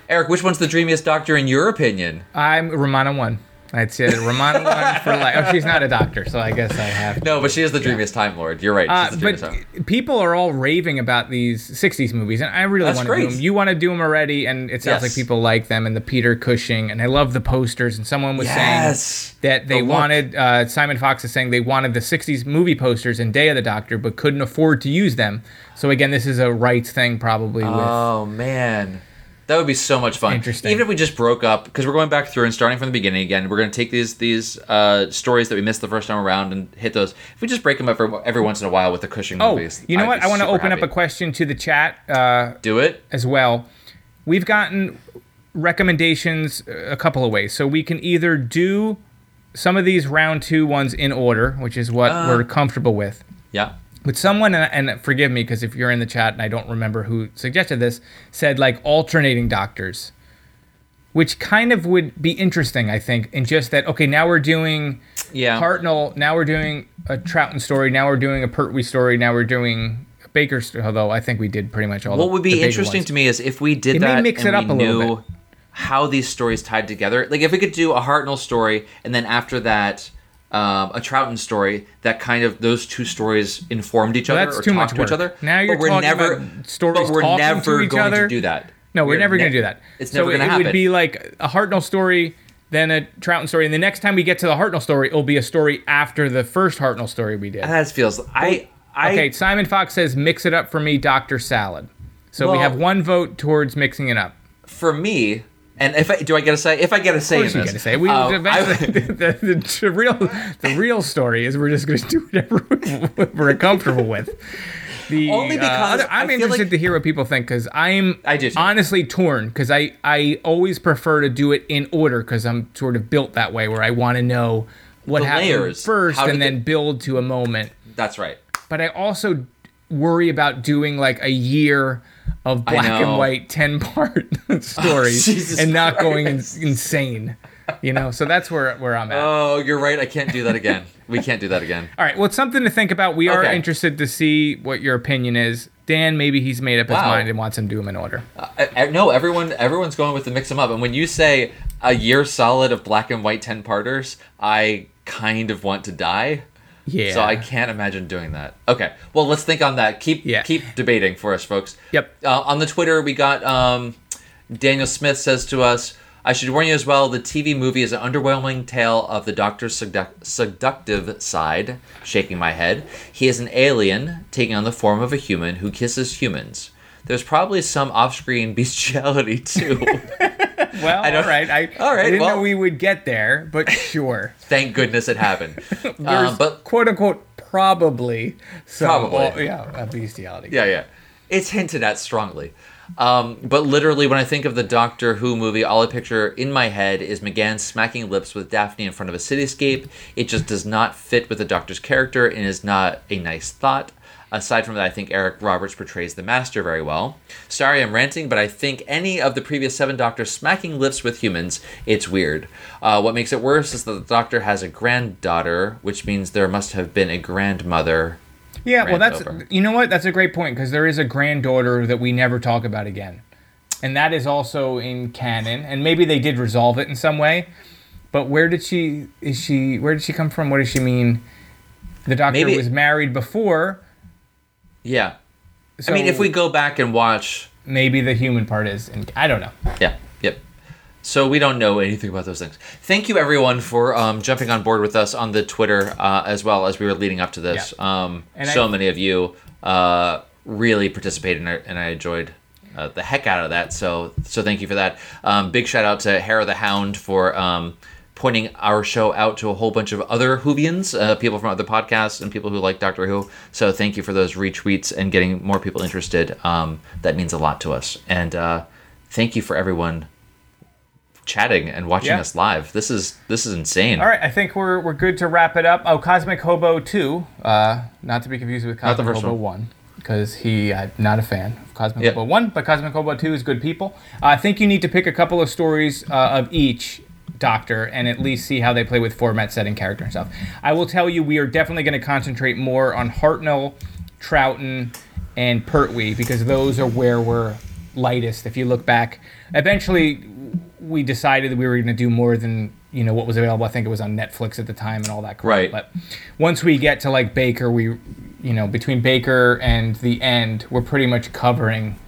Eric, which one's the dreamiest doctor in your opinion? I'm Romana one. I'd say Romana one for like. Oh, she's not a doctor, so I guess I have. No, but she is the dreamiest Time Lord. You're right. Uh, the but Time. people are all raving about these 60s movies, and I really That's want to do them. You want to do them already, and it sounds Yes. like people like them, and the Peter Cushing, and I love the posters. And someone was Yes. saying that they The wanted, uh, Simon Fox is saying they wanted the 60s movie posters in Day of the Doctor, but couldn't afford to use them. So again, this is a rights thing probably with. Oh man, that would be so much fun. Interesting. Even if we just broke up, because we're going back through and starting from the beginning again. We're going to take these these uh, stories that we missed the first time around and hit those. If we just break them up every, once in a while with the Cushing Oh, movies, you know I'd what? I want to open up a question to the chat. Uh, Do it. as well. We've gotten recommendations uh, a couple of ways. So we can either do some of these round two ones in order, which is what Uh. we're comfortable with. Yeah. But someone, and and forgive me because if you're in the chat and I don't remember who suggested this, said like alternating doctors, which kind of would be interesting, I think, in just that, okay, now we're doing Yeah. Hartnell, now we're doing a Troughton story, now we're doing a Pertwee story, now we're doing a Baker story, although I think we did pretty much all What the- would be interesting ones. to me is if we did It may that mix and it up we a little bit. how these stories tied together. Like if we could do a Hartnell story and then after that um, a Troughton story, that kind of those two stories informed each Well, other that's or too talked much to each other. Now you're but we're talking never, about stories but we're talking to never each going other. to do that. No, we're, never ne- going to do that. It's so never going to it, happen. it would be like a Hartnell story, then a Troughton story, and the next time we get to the Hartnell story, it'll be a story after the first Hartnell story we did. that feels. I. I okay, Simon Fox says mix it up for me, Doctor Salad. So we have one vote towards mixing it up. for me, and if I do, I get to say. If I get to say Of course you this, got to say. We um, I- the, the, the real the real story is we're just going to do whatever we're comfortable with. The, Only uh, because other- I'm I interested like- to hear what people think because I'm I do too. honestly torn because I I always prefer to do it in order because I'm sort of built that way where I want to know what happened layers. first and then the- build to a moment. that's right. But I also worry about doing like a year of black and white 10 part stories Jesus and not going in, insane. You know, so that's where where I'm at. Oh, you're right. I can't do that again. we can't do that again. All right, well, it's something to think about. We are Okay. interested to see what your opinion is. Dan, maybe he's made up his Wow. mind and wants him to do them in order. I, uh, I- no, everyone everyone's going with the mix them up. And when you say a year solid of black and white ten parters, I kind of want to die. Yeah. So I can't imagine doing that. Okay. Well, let's think on that. Keep Yeah. keep debating for us, folks. Yep. Uh, on the Twitter, we got um, Daniel Smith says to us, "I should warn you as well. The TV movie is an underwhelming tale of the Doctor's seduc- seductive side." Shaking my head, he is an alien taking on the form of a human who kisses humans. There's probably some off-screen bestiality too. Well, I all right. I, all right, I didn't well- know we would get there, but sure. Thank goodness it happened. Um, but quote unquote probably some, Probably. well, yeah, bestiality. Yeah, yeah. It's hinted at strongly. Um, but literally, when I think of the Doctor Who movie, all I picture in my head is McGann smacking lips with Daphne in front of a cityscape. It just does not fit with the Doctor's character and is not a nice thought. Aside from that, I think Eric Roberts portrays the Master very well. Sorry, I'm ranting, but I think any of the previous seven Doctors smacking lips with humans, it's weird. Uh, what makes it worse is that the Doctor has a granddaughter, which means there must have been a grandmother Yeah, well, that's over. you know what? That's a great point because there is a granddaughter that we never talk about again, and that is also in canon. And maybe they did resolve it in some way, but where did she? Is she? Where did she come from? What does she mean? The doctor Maybe- was married before. Yeah. So I mean, if we go back and watch, maybe the human part is, and I don't know. yeah, yep. So we don't know anything about those things. Thank you everyone for um, jumping on board with us on the Twitter uh, as well as we were leading up to this. Um, so I- many of you uh, really participated in it, and I enjoyed uh, the heck out of that. So so thank you for that. Um, big shout out to Hera the Hound for. Pointing our show out to a whole bunch of other Whovians, uh, people from other podcasts, and people who like Doctor Who. So thank you for those retweets and getting more people interested. Um, that means a lot to us. And uh, thank you for everyone chatting and watching Yeah. us live. This is this is insane. All right, I think we're we're good to wrap it up. Oh, Cosmic Hobo two, uh, not to be confused with Cosmic Hobo one. one, because he I'm not a fan of Cosmic Yep. Hobo one, but Cosmic Hobo two is good people. Uh, I think you need to pick a couple of stories uh, of each Doctor and at least see how they play with format, setting, character, and stuff. I will tell you, we are definitely going to concentrate more on Hartnell, Troughton, and Pertwee because those are where we're lightest. If you look back, eventually we decided that we were going to do more than you know what was available. I think it was on Netflix at the time and all that. Crap. Right. But once we get to like Baker, we you know between Baker and the end, we're pretty much covering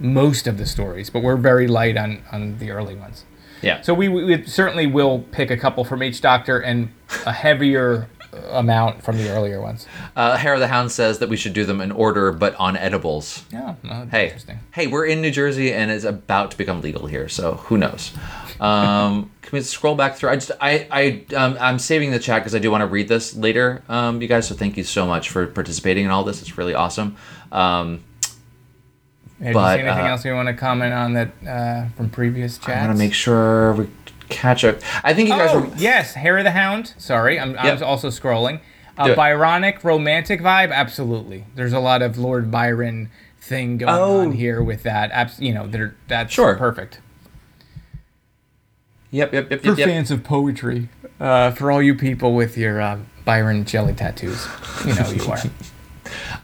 most of the stories, but we're very light on on the early ones. Yeah. So we, we certainly will pick a couple from each Doctor and a heavier amount from the earlier ones. Uh, of the Hound says that we should do them in order, but on edibles. Yeah. well, Hey, Interesting. hey, we're in New Jersey and it's about to become legal here, so who knows? Um, can we scroll back through? I just, I, I, um, I'm saving the chat because I do want to read this later, um, you guys. So thank you so much for participating in all this. It's really awesome. Um, Have But, you seen anything uh, else you want to comment on that uh, from previous chats? I want to make sure we catch up. I think you guys Oh, were. yes, Harry the Hound. Sorry, I'm, I Yep. was also scrolling. Do Uh. Byronic romantic vibe, absolutely. There's a lot of Lord Byron thing going Oh. on here with that. Abs- you know, they're, that's Sure. perfect. Yep, yep, yep, For yep. yep. fans of poetry, uh, for all you people with your uh, Byron jelly tattoos, you know you are.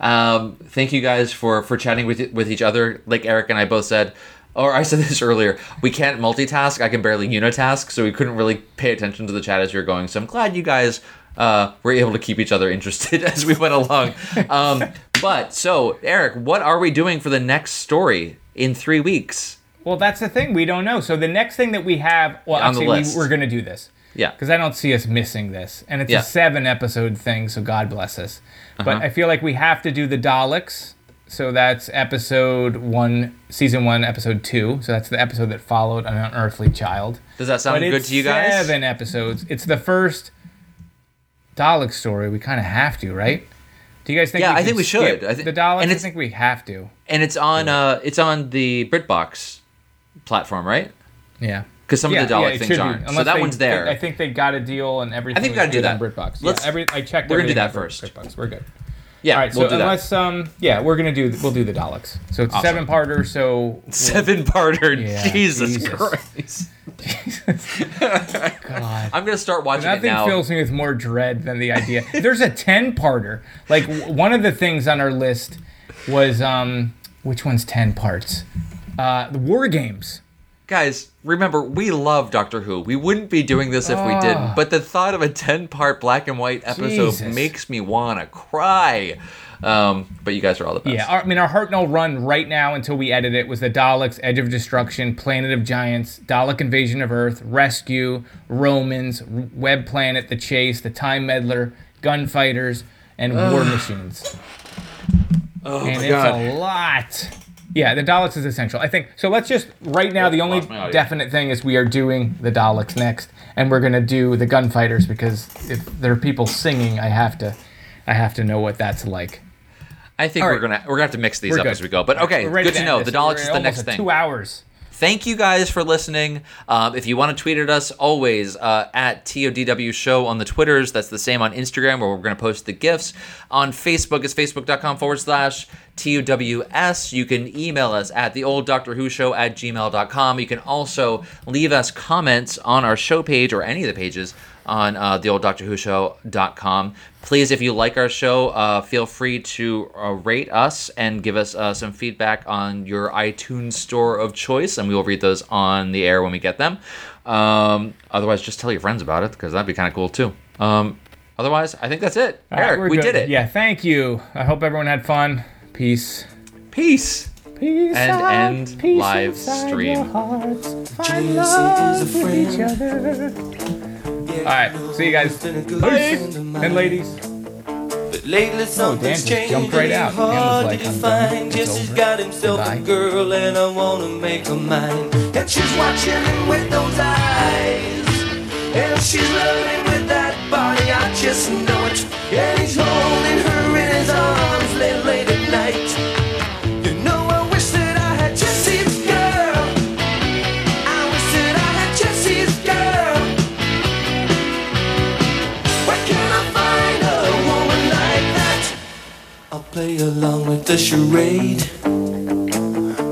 Um, thank you guys for for chatting with with each other. Like Eric and I both said, or I said this earlier, we can't multitask. I can barely unitask, so we couldn't really pay attention to the chat as you're going. So I'm glad you guys uh, were able to keep each other interested as we went along. Um, but so Eric, what are we doing for the next story in three weeks? Well, that's the thing. We don't know. So the next thing that we have, well, On actually, we, we're going to do this. Yeah. Because I don't see us missing this. And it's Yeah. a seven episode thing, so God bless us. But Uh-huh. I feel like we have to do the Daleks. So that's episode one, season one, episode two. So that's the episode that followed An Unearthly Child. Does that sound but good to you guys? Seven episodes. It's the first Dalek story. We kind of have to, right? Do you guys think? Yeah, we I think we should. I thi- the Daleks. and I think we have to. And it's on uh, it's on the BritBox platform, right? Yeah. Because some of the Dalek it things aren't. So that they- one's there. I think they got a deal and everything. I think we gotta do that. BritBox. Let's- yeah, every, I checked. we're gonna do that first. BritBox. We're good. yeah, All right. we'll so do that. unless um yeah, we're gonna do we'll do the Daleks. So it's Awesome. seven parter. So Seven parter. Yeah, Jesus, Jesus. Christ. God. I'm gonna start watching it Nothing now. fills me with more dread than the idea. There's a ten parter. Like w- one of the things on our list was um which one's ten parts? Uh, the War Games. Guys, remember we love Doctor Who. We wouldn't be doing this if we didn't. But the thought of a ten-part black and white episode Jesus. makes me wanna cry. Um, but you guys are all the best. Yeah, our, I mean, our Hartnell run right now until we edit it was the Daleks, Edge of Destruction, Planet of Giants, Dalek Invasion of Earth, Rescue, Romans, Web Planet, The Chase, The Time Meddler, Gunfighters, and War Machines. oh and my it's god. a lot. Yeah, the Daleks is essential. I think so. Let's just right now. Oh, the only lost my audio. definite thing is we are doing the Daleks next, and we're gonna do the Gunfighters because if there are people singing, I have to, I have to know what that's like. I think All we're right. gonna we're gonna have to mix these We're up good. as we go. But okay, good to end know. this. The Daleks We're is the next thing. Two hours. Thank you guys for listening. Um, if you want to tweet at us, always uh, at TODW Show on the Twitters. That's the same on Instagram, where we're going to post the GIFs. On Facebook, it's facebook.com forward slash TOWS. You can email us at the old Doctor Who Show at gmail.com. You can also leave us comments on our show page or any of the pages on uh, the old Doctor Who show.com. Please, if you like our show, uh, feel free to uh, rate us and give us uh, some feedback on your iTunes store of choice, and we will read those on the air when we get them. Um, otherwise, just tell your friends about it because that'd be kind of cool too. Um, otherwise, I think that's it. All right, Eric, we're we good. did it. Yeah, thank you. I hope everyone had fun. Peace. Peace. Peace And out, end peace live stream. your hearts. Find love with each other. All right, see you guys. Peace. And ladies. But lately something's just changed. jumped right out. Dan was hard like, to "I'm done. define. It's Jessie's got himself a girl, and I wanna make her mine. And she's watching him with those eyes. And she's loving with that body, I just know it. And he's holding her in his arms play along with the charade.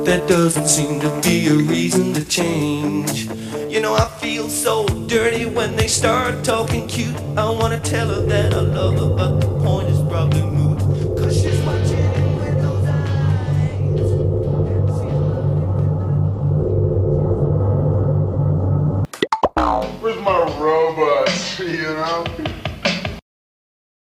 There doesn't seem to be a reason to change. You know, I feel so dirty when they start talking cute. I wanna tell her that I love her, but the point is probably moot. Cause she's watching. Where's my robot? You know?